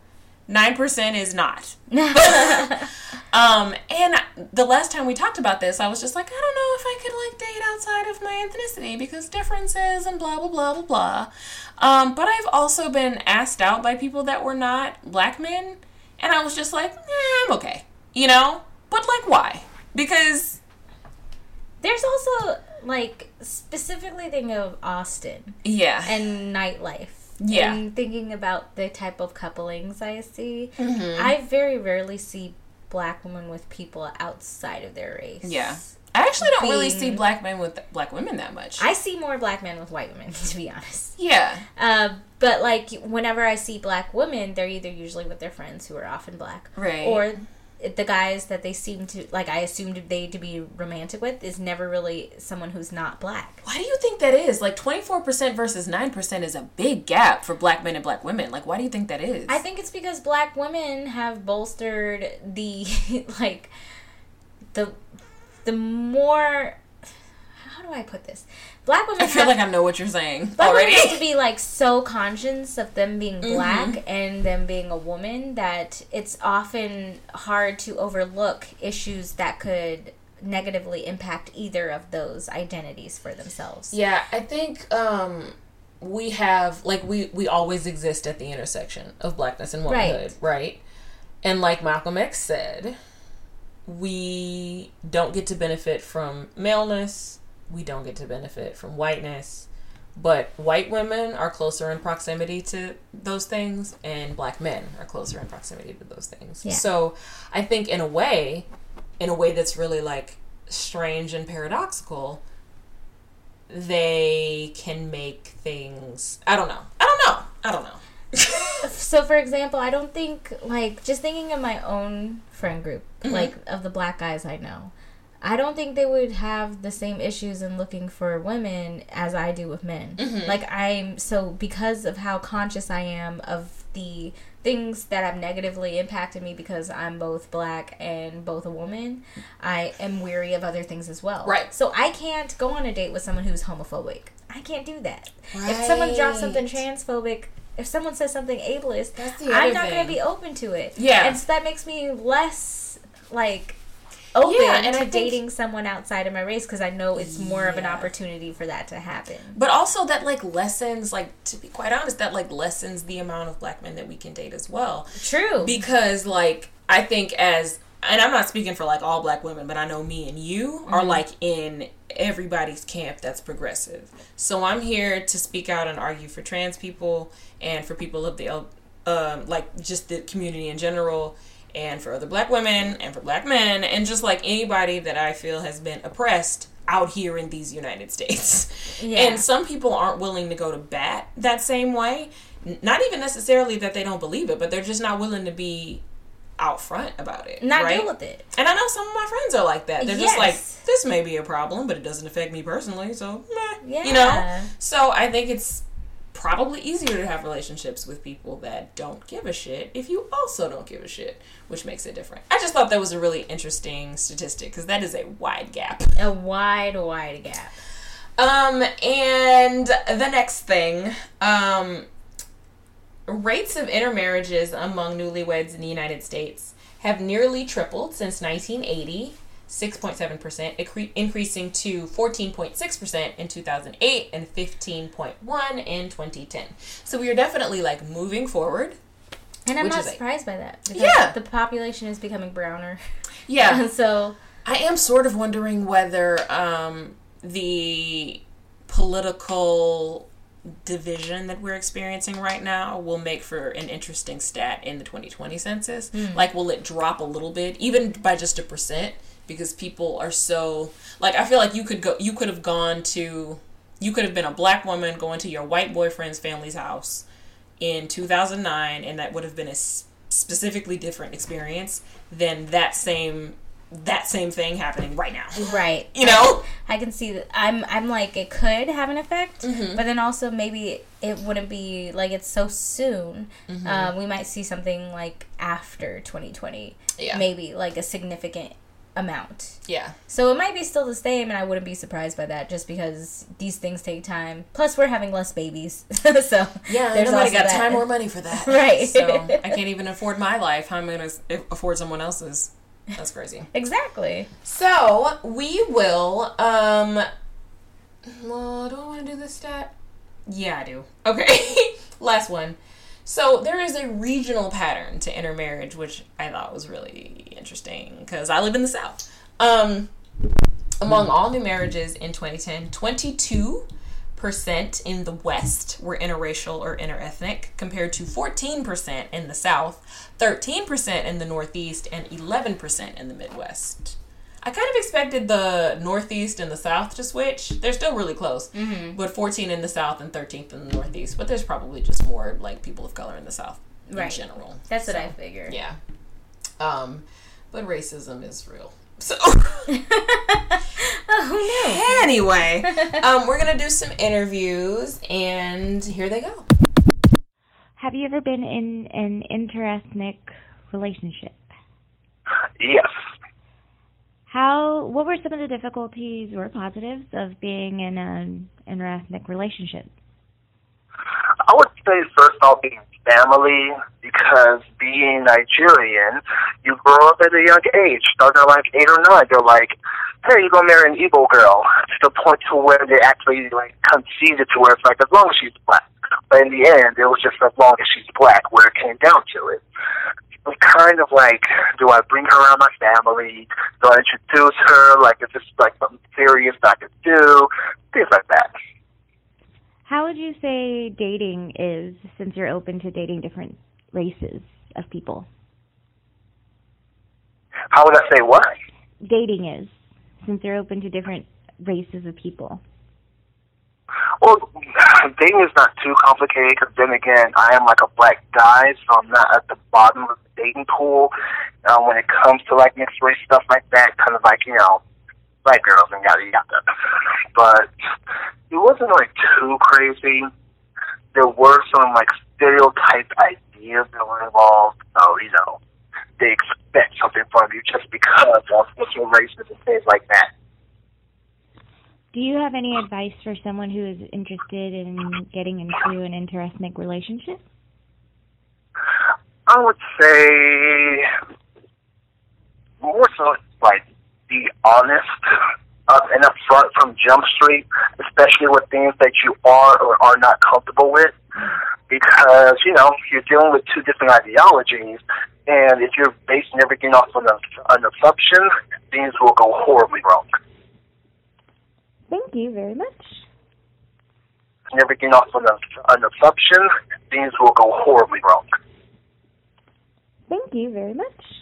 Speaker 2: 9% is not. Um, and the last time we talked about this, I was just like, I don't know if I could like date outside of my ethnicity because differences and blah blah blah blah blah. Um, but I've also been asked out by people that were not black men, and I was just like, eh, I'm okay, you know. But like, why? Because
Speaker 1: There's also like specifically thinking of Austin
Speaker 2: yeah,
Speaker 1: and nightlife.
Speaker 2: Yeah.
Speaker 1: And thinking about the type of couplings I see,
Speaker 2: Mm-hmm.
Speaker 1: I very rarely see black women with people outside of their race.
Speaker 2: yeah. I actually don't really see black men with black women that much.
Speaker 1: I see more black men with white women, to be honest.
Speaker 2: yeah,
Speaker 1: Uh, but like whenever I see black women, they're either usually with their friends who are often black,
Speaker 2: Right.
Speaker 1: Or the guys that they seem to like. I assumed they to be romantic with is never really someone who's not black.
Speaker 2: Why do you think that is? Like 24% versus 9% is a big gap for black men and black women. Like, why do you think that is?
Speaker 1: I think it's because black women have bolstered the like the the more how do I put this? Black women
Speaker 2: I feel
Speaker 1: have,
Speaker 2: like I know what you're saying
Speaker 1: black
Speaker 2: already.
Speaker 1: women have to be like so conscious of them being
Speaker 2: Mm-hmm.
Speaker 1: black and them being a woman that it's often hard to overlook issues that could negatively impact either of those identities for themselves.
Speaker 2: Yeah, I think um, we have like we we always exist at the intersection of blackness and womanhood, right? And like Malcolm X said, we don't get to benefit from maleness. We don't get to benefit from whiteness. But white women are closer in proximity to those things, and black men are closer in proximity to those things.
Speaker 1: Yeah.
Speaker 2: So I think, in a way, in a way that's really like strange and paradoxical, they can make things. I don't know. I don't know. I don't know.
Speaker 1: So, for example, I don't think, like, just thinking of my own friend group,
Speaker 2: Mm-hmm.
Speaker 1: like, of the black guys I know, I don't think they would have the same issues in looking for women as I do with men.
Speaker 2: Mm-hmm.
Speaker 1: Like, I'm, so because of how conscious I am of the things that have negatively impacted me because I'm both black and both a woman, I am weary of other things as well.
Speaker 2: Right.
Speaker 1: So, I can't go on a date with someone who's homophobic. I can't do that. Right. If someone drops something transphobic, if someone says something ableist, I'm not going to be open to it.
Speaker 2: Yeah.
Speaker 1: And so that makes me less like open
Speaker 2: Yeah, and
Speaker 1: to
Speaker 2: I think-
Speaker 1: dating someone outside of my race because I know it's more of an opportunity for that to happen.
Speaker 2: But also that like lessens, like to be quite honest, that like lessens the amount of black men that we can date as well.
Speaker 1: True.
Speaker 2: Because like I think as and I'm not speaking for like all black women, but I know me and you are like in everybody's camp that's progressive. So I'm here to speak out and argue for trans people and for people of the um like just the community in general and for other black women and for black men and just like anybody that I feel has been oppressed out here in these United States.
Speaker 1: Yeah.
Speaker 2: And some people aren't willing to go to bat that same way. Not even necessarily that they don't believe it, but they're just not willing to be out front about it.
Speaker 1: not
Speaker 2: right?
Speaker 1: deal with it.
Speaker 2: And I know some of my friends are like that. They're just like, this may be a problem, but it doesn't affect me personally, so meh. You know? So I think it's probably easier to have relationships with people that don't give a shit if you also don't give a shit, which makes it different. I just thought that was a really interesting statistic because that is a wide gap.
Speaker 1: A wide, wide gap.
Speaker 2: Um, and the next thing, um, rates of intermarriages among newlyweds in the United States have nearly tripled since 1980, 6.7%, incre- increasing to 14.6% in 2008 and 15.1 in 2010. So we are definitely like moving forward.
Speaker 1: And I'm not
Speaker 2: is like-
Speaker 1: surprised by that. Because
Speaker 2: Yeah.
Speaker 1: The population is becoming browner.
Speaker 2: Yeah.
Speaker 1: And so,
Speaker 2: I am sort of wondering whether um, the political division that we're experiencing right now will make for an interesting stat in the 2020 census. Like, will it drop a little bit, even by just a percent? Because people are so like, I feel like you could go, you could have gone to, you could have been a black woman going to your white boyfriend's family's house in 2009, and that would have been a specifically different experience than that same that same thing happening right now.
Speaker 1: right.
Speaker 2: You know?
Speaker 1: I can see that. I'm, I'm like, it could have an effect,
Speaker 2: Mm-hmm.
Speaker 1: but then also maybe it wouldn't be like it's so soon.
Speaker 2: Mm-hmm.
Speaker 1: Um, we might see something like after 2020.
Speaker 2: Yeah.
Speaker 1: Maybe like a significant amount.
Speaker 2: Yeah.
Speaker 1: So it might be still the same, and I wouldn't be surprised by that just because these things take time. Plus, we're having less babies. so
Speaker 2: Yeah,
Speaker 1: there's
Speaker 2: nobody got
Speaker 1: that.
Speaker 2: time or money for that.
Speaker 1: Right.
Speaker 2: So I can't even afford my life. How am I going to afford someone else's? That's crazy.
Speaker 1: Exactly.
Speaker 2: So we will. um Well, do I want to do this stat? Yeah, I do. Okay, last one. So there is a regional pattern to intermarriage, which I thought was really interesting because I live in the South. Um, among all new marriages in 2010, 22 percent in the West were interracial or interethnic, compared to 14% in the South, 13% in the Northeast, and 11% in the Midwest. I kind of expected the Northeast and the South to switch. They're still really close, but 14 in the South and 13th in the Northeast. But there's probably just more like people of color in the South
Speaker 1: Right.
Speaker 2: in general.
Speaker 1: That's what I figured.
Speaker 2: Yeah. Um, but racism is real. So.
Speaker 1: Oh
Speaker 2: anyway, um, we're gonna do some interviews, and here they go.
Speaker 4: Have you ever been in an interethnic relationship?
Speaker 5: Yes.
Speaker 4: How? What were some of the difficulties or positives of being in an interethnic relationship?
Speaker 5: I would say first off being family because being Nigerian, you grow up at a young age, starting like eight or nine. They're like, hey, you're gonna marry an Igbo girl to the point to where they actually like conceded to where it's like as long as she's black. But in the end, it was just as long as she's black, where it came down to it. I'm kind of like, do I bring her around my family? Do I introduce her? Like, is this like something serious I could do? Things like that.
Speaker 4: How would you say dating is since you're open to dating different races of people?
Speaker 5: How would I say what?
Speaker 4: Dating is since you're open to different races of people.
Speaker 5: Well, dating is not too complicated because then again, I am like a black guy, so I'm not at the bottom of the dating pool. Uh, when it comes to like mixed race stuff like that, kind of like you know, black girls and yada yada. But it wasn't like too crazy. There were some like stereotyped ideas that were involved. So you know, they expect something from you just because of different races and things like that.
Speaker 4: Do you have any advice for someone who is interested in getting into an interethnic relationship?
Speaker 5: I would say more so like be honest up and upfront from Jump Street, especially with things that you are or are not comfortable with. Because, you know, you're dealing with two different ideologies and if you're basing everything off of an assumption, things will go horribly wrong.
Speaker 4: Thank you very much.
Speaker 5: And everything off of an assumption, things will go horribly wrong.
Speaker 4: Thank you very much.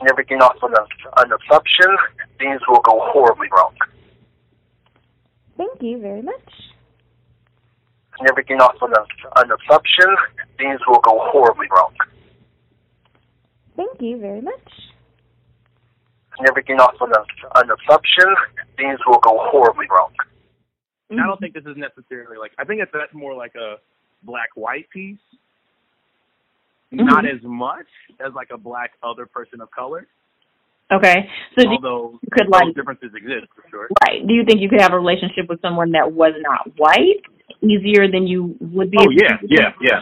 Speaker 5: And everything off of an assumption, things will go horribly wrong.
Speaker 4: Thank you very much.
Speaker 5: And everything off of an assumption, things will go horribly wrong.
Speaker 4: Thank you very much
Speaker 5: and everything off of an assumption, things will go horribly wrong.
Speaker 6: I don't mm-hmm. think this is necessarily like I think it's that's more like a black white piece. Mm-hmm. Not as much as like a black other person of color.
Speaker 7: Okay. So
Speaker 6: although
Speaker 7: you could like
Speaker 6: differences exist for sure.
Speaker 7: Right. Do you think you could have a relationship with someone that was not white easier than you would be?
Speaker 6: Oh yeah, yeah, yeah.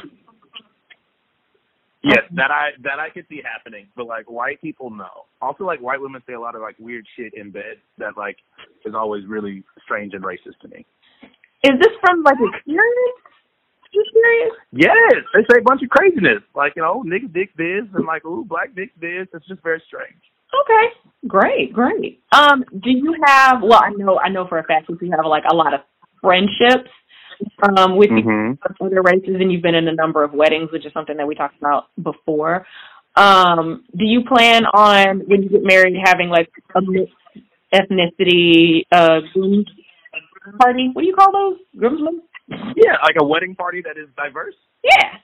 Speaker 6: Yes, that I that I could see happening, but like white people, no. Also, like white women say a lot of like weird shit in bed that like is always really strange and racist to me.
Speaker 7: Is this from like experience? Experience?
Speaker 6: Yes, they say a bunch of craziness, like you know, nigga dick biz and like ooh black dick biz. It's just very strange.
Speaker 7: Okay, great, great. Um, do you have? Well, I know, I know for a fact that you have like a lot of friendships um, with
Speaker 6: mm-hmm.
Speaker 7: other races, and you've been in a number of weddings, which is something that we talked about before. Um, do you plan on when you get married having like a mixed ethnicity uh, groom party? What do you call those groomsmen?
Speaker 6: Yeah, like a wedding party that is diverse.
Speaker 7: Yeah.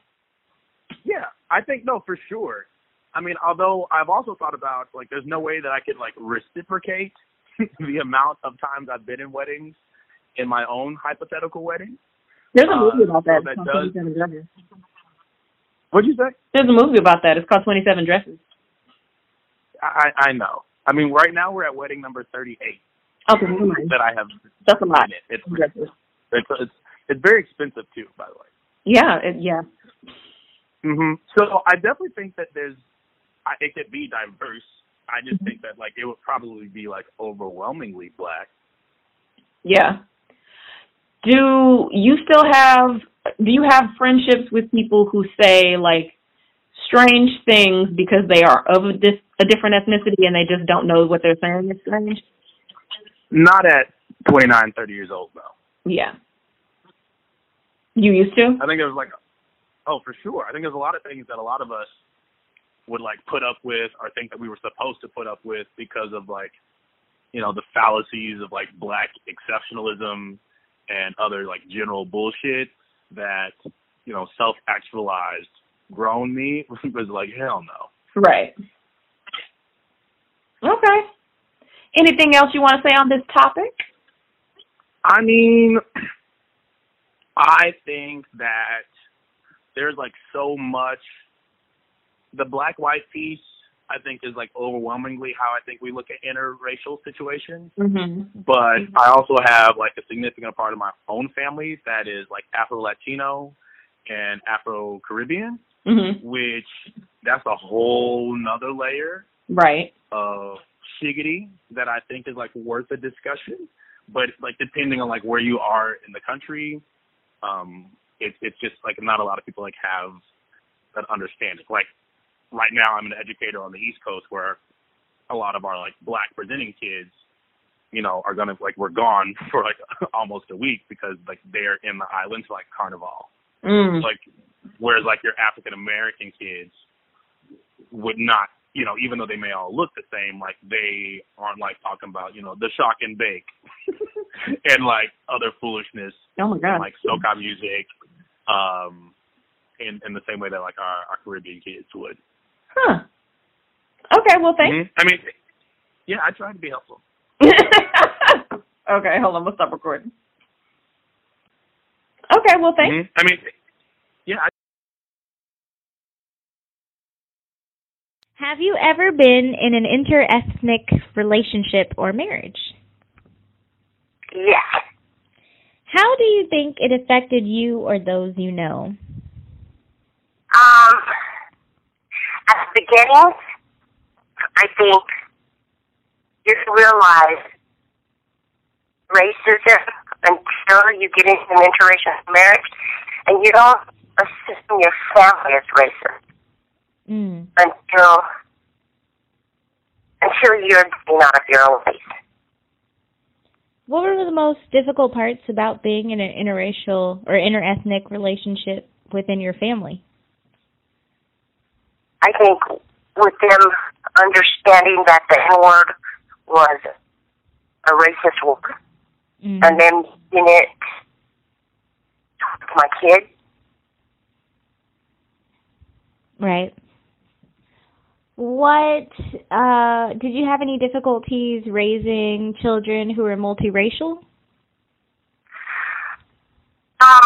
Speaker 6: Yeah, I think no for sure. I mean, although I've also thought about like, there's no way that I could like reciprocate the amount of times I've been in weddings in my own hypothetical wedding.
Speaker 7: There's a movie about that.
Speaker 6: Uh, so that does, dresses. What'd you say?
Speaker 7: There's a movie about that. It's called Twenty Seven Dresses.
Speaker 6: I I know. I mean, right now we're at wedding number thirty-eight.
Speaker 7: Okay, never mind.
Speaker 6: That I have.
Speaker 7: That's a lot.
Speaker 6: It. It's, it's it's it's very expensive too, by the way.
Speaker 7: Yeah. It, yeah.
Speaker 6: Mhm. So I definitely think that there's, I, it could be diverse. I just mm-hmm. think that like it would probably be like overwhelmingly black.
Speaker 7: Yeah do you still have do you have friendships with people who say like strange things because they are of a, dis, a different ethnicity and they just don't know what they're saying is strange?
Speaker 6: Not at 29, 30 years old, though.
Speaker 7: Yeah. You used to?
Speaker 6: I think there was like, oh, for sure. I think there's a lot of things that a lot of us would like put up with or think that we were supposed to put up with because of like, you know, the fallacies of like black exceptionalism and other like general bullshit that you know self actualized grown me was like hell no.
Speaker 7: Right. Okay. Anything else you want to say on this topic?
Speaker 6: I mean, I think that there's like so much. The black white piece I think is like overwhelmingly how I think we look at interracial situations.
Speaker 7: Mm-hmm.
Speaker 6: But I also have like a significant part of my own family that is like Afro Latino and Afro Caribbean,
Speaker 7: mm-hmm.
Speaker 6: which that's a whole nother layer
Speaker 7: right
Speaker 6: of shiggity that I think is like worth a discussion. But like depending on like where you are in the country, um, it's it's just like not a lot of people like have that understanding. Like right now, I'm an educator on the East Coast where a lot of our like black presenting kids, you know, are gonna like we're gone for like almost a week because like they're in the islands like Carnival.
Speaker 7: Mm.
Speaker 6: Like whereas like your African American kids would not you know, even though they may all look the same, like they aren't like talking about, you know, the shock and bake and like other foolishness,
Speaker 7: Oh my god.
Speaker 6: like soca music, um, in in the same way that like our, our Caribbean kids would.
Speaker 7: Huh. Okay, well thanks.
Speaker 6: Mhm. I mean, yeah, I try to be helpful.
Speaker 7: okay, hold on, we'll stop recording. Okay, well thanks.
Speaker 6: Mhm. I mean, yeah, I
Speaker 1: Have you ever been in an interethnic relationship or marriage?
Speaker 8: Yes.
Speaker 1: How do you think it affected you or those you know?
Speaker 8: Um, at the beginning, I think you realize racism until you get into an interracial marriage, and you don't assume your family is racist
Speaker 1: Mm.
Speaker 8: until until you're getting out of your own place.
Speaker 1: What were the most difficult parts about being in an interracial or interethnic relationship within your family?
Speaker 8: I think with them understanding that the N word was a racist word,
Speaker 1: Mm.
Speaker 8: and then in it to my kids,
Speaker 1: Right. What uh did you have any difficulties raising children who were multiracial?
Speaker 8: um,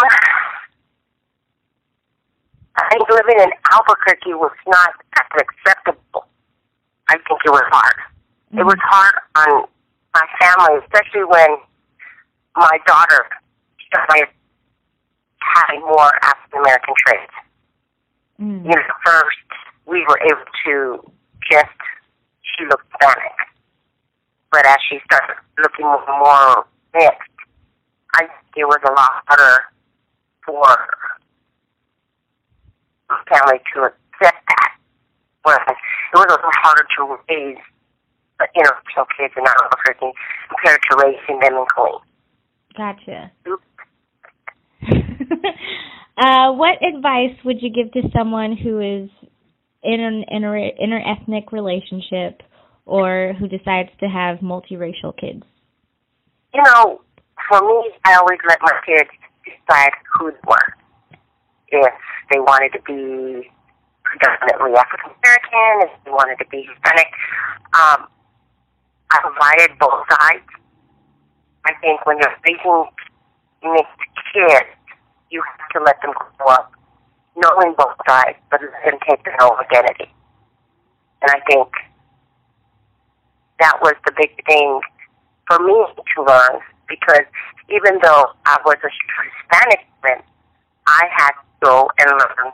Speaker 8: I think living in Albuquerque was not acceptable. I think it was hard. It was hard on my family, especially when my daughter started having more African American traits.
Speaker 1: Mm.
Speaker 8: you know, first we were able to just she looked Hispanic, but as she started looking more mixed, I it was a lot harder for my family to accept that. Whereas it was a little harder to raise, you know, some kids in Albuquerque compared to raising them in Queens.
Speaker 1: Gotcha. Uh what advice would you give to someone who is in an inter interethnic relationship or who decides to have multiracial kids?
Speaker 8: you know, for me, I always let my kids decide who they were. If they wanted to be predominantly African American, if they wanted to be Hispanic, um, I provided both sides. I think when you're raising mixed kids, you have to let them grow up knowing both sides, but let them take their own identity. And I think that was the big thing for me to learn because even though I was a Hispanic woman, I had to go and learn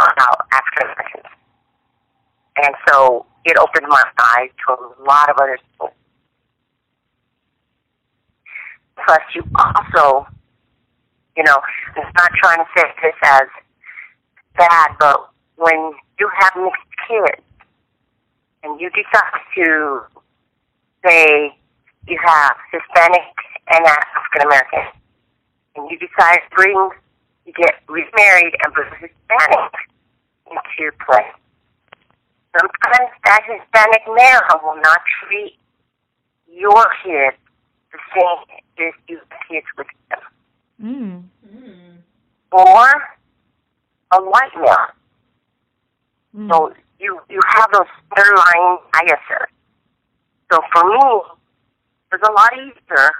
Speaker 8: about African Americans. And so it opened my eyes to a lot of other things. Plus, you also, you know, I'm not trying to say this as bad, but when you have mixed kids and you decide to say you have Hispanic and African American, and you decide to bring, you get remarried and bring Hispanic into play. Sometimes that Hispanic male will not treat your kids the same as you kids with them,
Speaker 1: Mm.
Speaker 8: or a white male.
Speaker 1: Mm.
Speaker 8: So you you have those underlying biases. So for me, it was a lot easier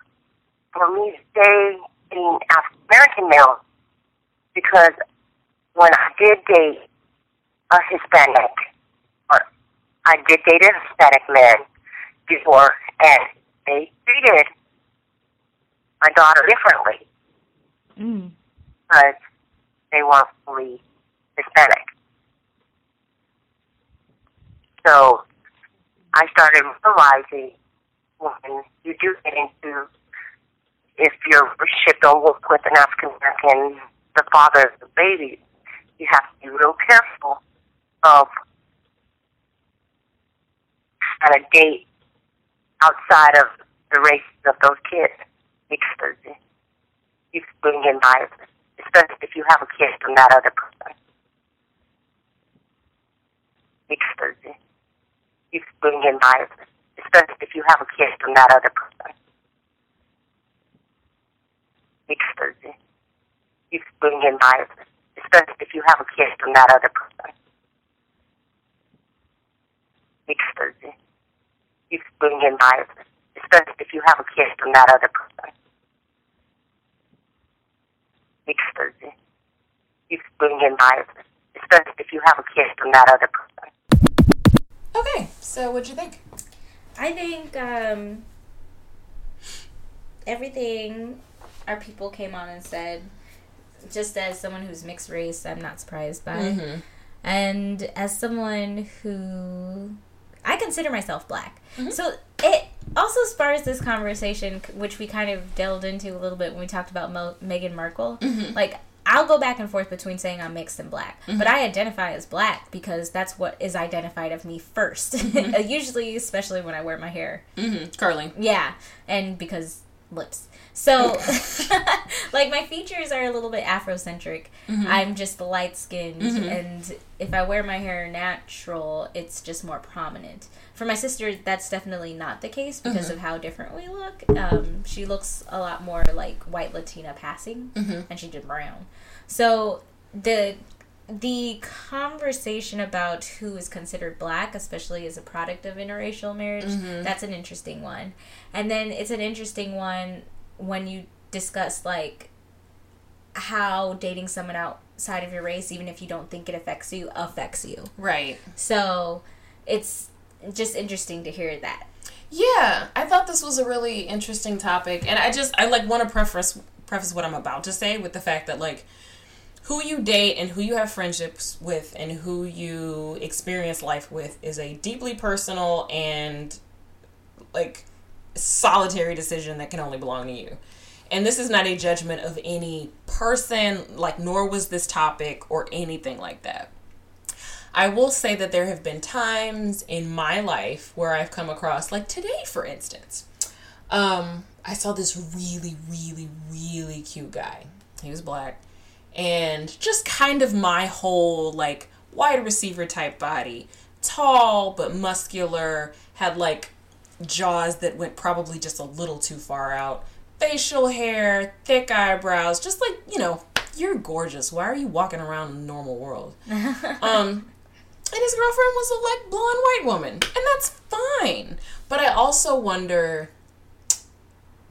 Speaker 8: for me to stay in African American male because when I did date a Hispanic, or I did date a Hispanic man before, and they treated my daughter differently
Speaker 1: Mm.
Speaker 8: because they weren't fully Hispanic. So I started realizing when you do get into, if you're shipped over with an African American, the father of the baby, you have to be real careful of how to date outside of the race of those kids because you can bring in bias, especially if you have a kid from that other person. Because you can bring in bias, especially if you have a kid from that other person. Because you can bring in bias, especially if you have a kid from that other person. Because you can bring in bias, especially if you have a kid from that other person. Because you can bring in bias, especially if you have a kid from that other person.
Speaker 2: Okay, so what'd you think?
Speaker 1: I think um, everything our people came on and said, just as someone who's mixed race, I'm not surprised by.
Speaker 2: Mm-hmm.
Speaker 1: And as someone who I consider myself black.
Speaker 2: Mm-hmm.
Speaker 1: So it also spars this conversation, which we kind of delved into a little bit when we talked about Mo- Meghan Markle.
Speaker 2: Mm-hmm.
Speaker 1: Like, I'll go back and forth between saying I'm mixed and black, but I identify as black because that's what is identified of me 1st Usually, especially when I wear my hair.
Speaker 2: Mm-hmm. Curling.
Speaker 1: Yeah, and because lips. So, like my features are a little bit Afrocentric. Mm-hmm. I'm just light skinned, mm-hmm. and if I wear my hair natural, it's just more prominent. For my sister, that's definitely not the case because mm-hmm. of how different we look. Um, she looks a lot more like white Latina passing, and she did brown. So the the conversation about who is considered black, especially as a product of interracial marriage, mm-hmm. that's an interesting one. And then it's an interesting one when you discuss like how dating someone outside of your race, even if you don't think it affects you, affects you.
Speaker 2: Right.
Speaker 1: So it's just interesting to hear that.
Speaker 2: Yeah, I thought this was a really interesting topic, and I just I like want to preface preface what I'm about to say with the fact that like who you date and who you have friendships with and who you experience life with is a deeply personal and like solitary decision that can only belong to you. And this is not a judgment of any person, like nor was this topic or anything like that. I will say that there have been times in my life where I've come across, like today, for instance, um, I saw this really, really, really cute guy. He was black. And just kind of my whole, like, wide receiver type body. Tall, but muscular. Had, like, jaws that went probably just a little too far out. Facial hair, thick eyebrows. Just like, you know, you're gorgeous. Why are you walking around in the normal world? um, and his girlfriend was a like blonde white woman and that's fine but i also wonder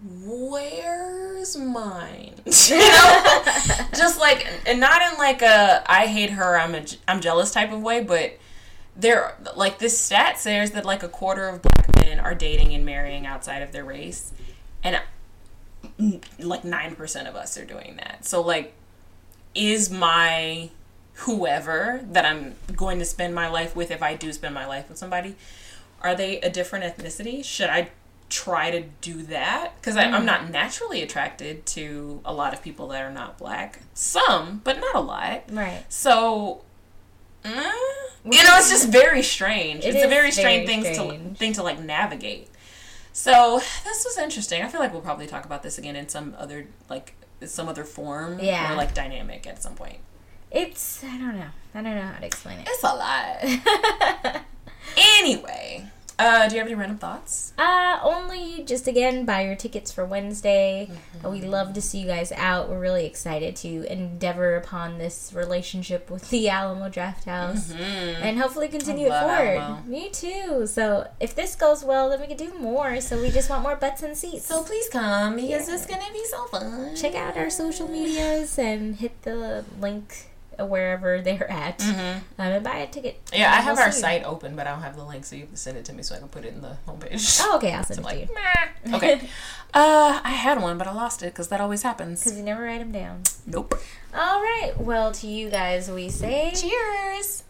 Speaker 2: where's mine? You know? Just like and not in like a i hate her i'm a, i'm jealous type of way but there like this stat says that like a quarter of black men are dating and marrying outside of their race and like 9% of us are doing that. So like is my whoever that I'm going to spend my life with if I do spend my life with somebody, are they a different ethnicity? Should I try to do that? Because I'm not naturally attracted to a lot of people that are not black. Some, but not a lot.
Speaker 1: Right.
Speaker 2: So, mm, you know, it's just very strange.
Speaker 1: It
Speaker 2: it's a very strange
Speaker 1: very
Speaker 2: thing to thing to like navigate. So this was interesting. I feel like we'll probably talk about this again in some other like some other form
Speaker 1: Yeah.
Speaker 2: or like dynamic at some point.
Speaker 1: It's I don't know. I don't know how to explain it.
Speaker 2: It's a lot. anyway, uh, do you have any random thoughts?
Speaker 1: Uh, only just again buy your tickets for Wednesday.
Speaker 2: Mm-hmm.
Speaker 1: We love to see you guys out. We're really excited to endeavor upon this relationship with the Alamo Drafthouse and hopefully continue it
Speaker 2: Mm-hmm.
Speaker 1: forward.
Speaker 2: Alamo.
Speaker 1: Me too. So if this goes well, then we can do more. So we just want more butts and seats.
Speaker 2: So please come because it's gonna be so fun.
Speaker 1: check out our social medias and hit the link wherever they're at um, and buy a ticket.
Speaker 2: Mm-hmm. Yeah, I have
Speaker 1: we'll
Speaker 2: our
Speaker 1: you.
Speaker 2: site open, but I don't have the link, so you have to send it to me so I can put it in the homepage.
Speaker 1: Oh, okay. I'll send
Speaker 2: So
Speaker 1: it to you.
Speaker 2: meh. okay. Uh, I had one, but I lost it because that always happens.
Speaker 1: Because you never write them down.
Speaker 2: Nope.
Speaker 1: All right. Well, to you guys, we say
Speaker 2: Cheers.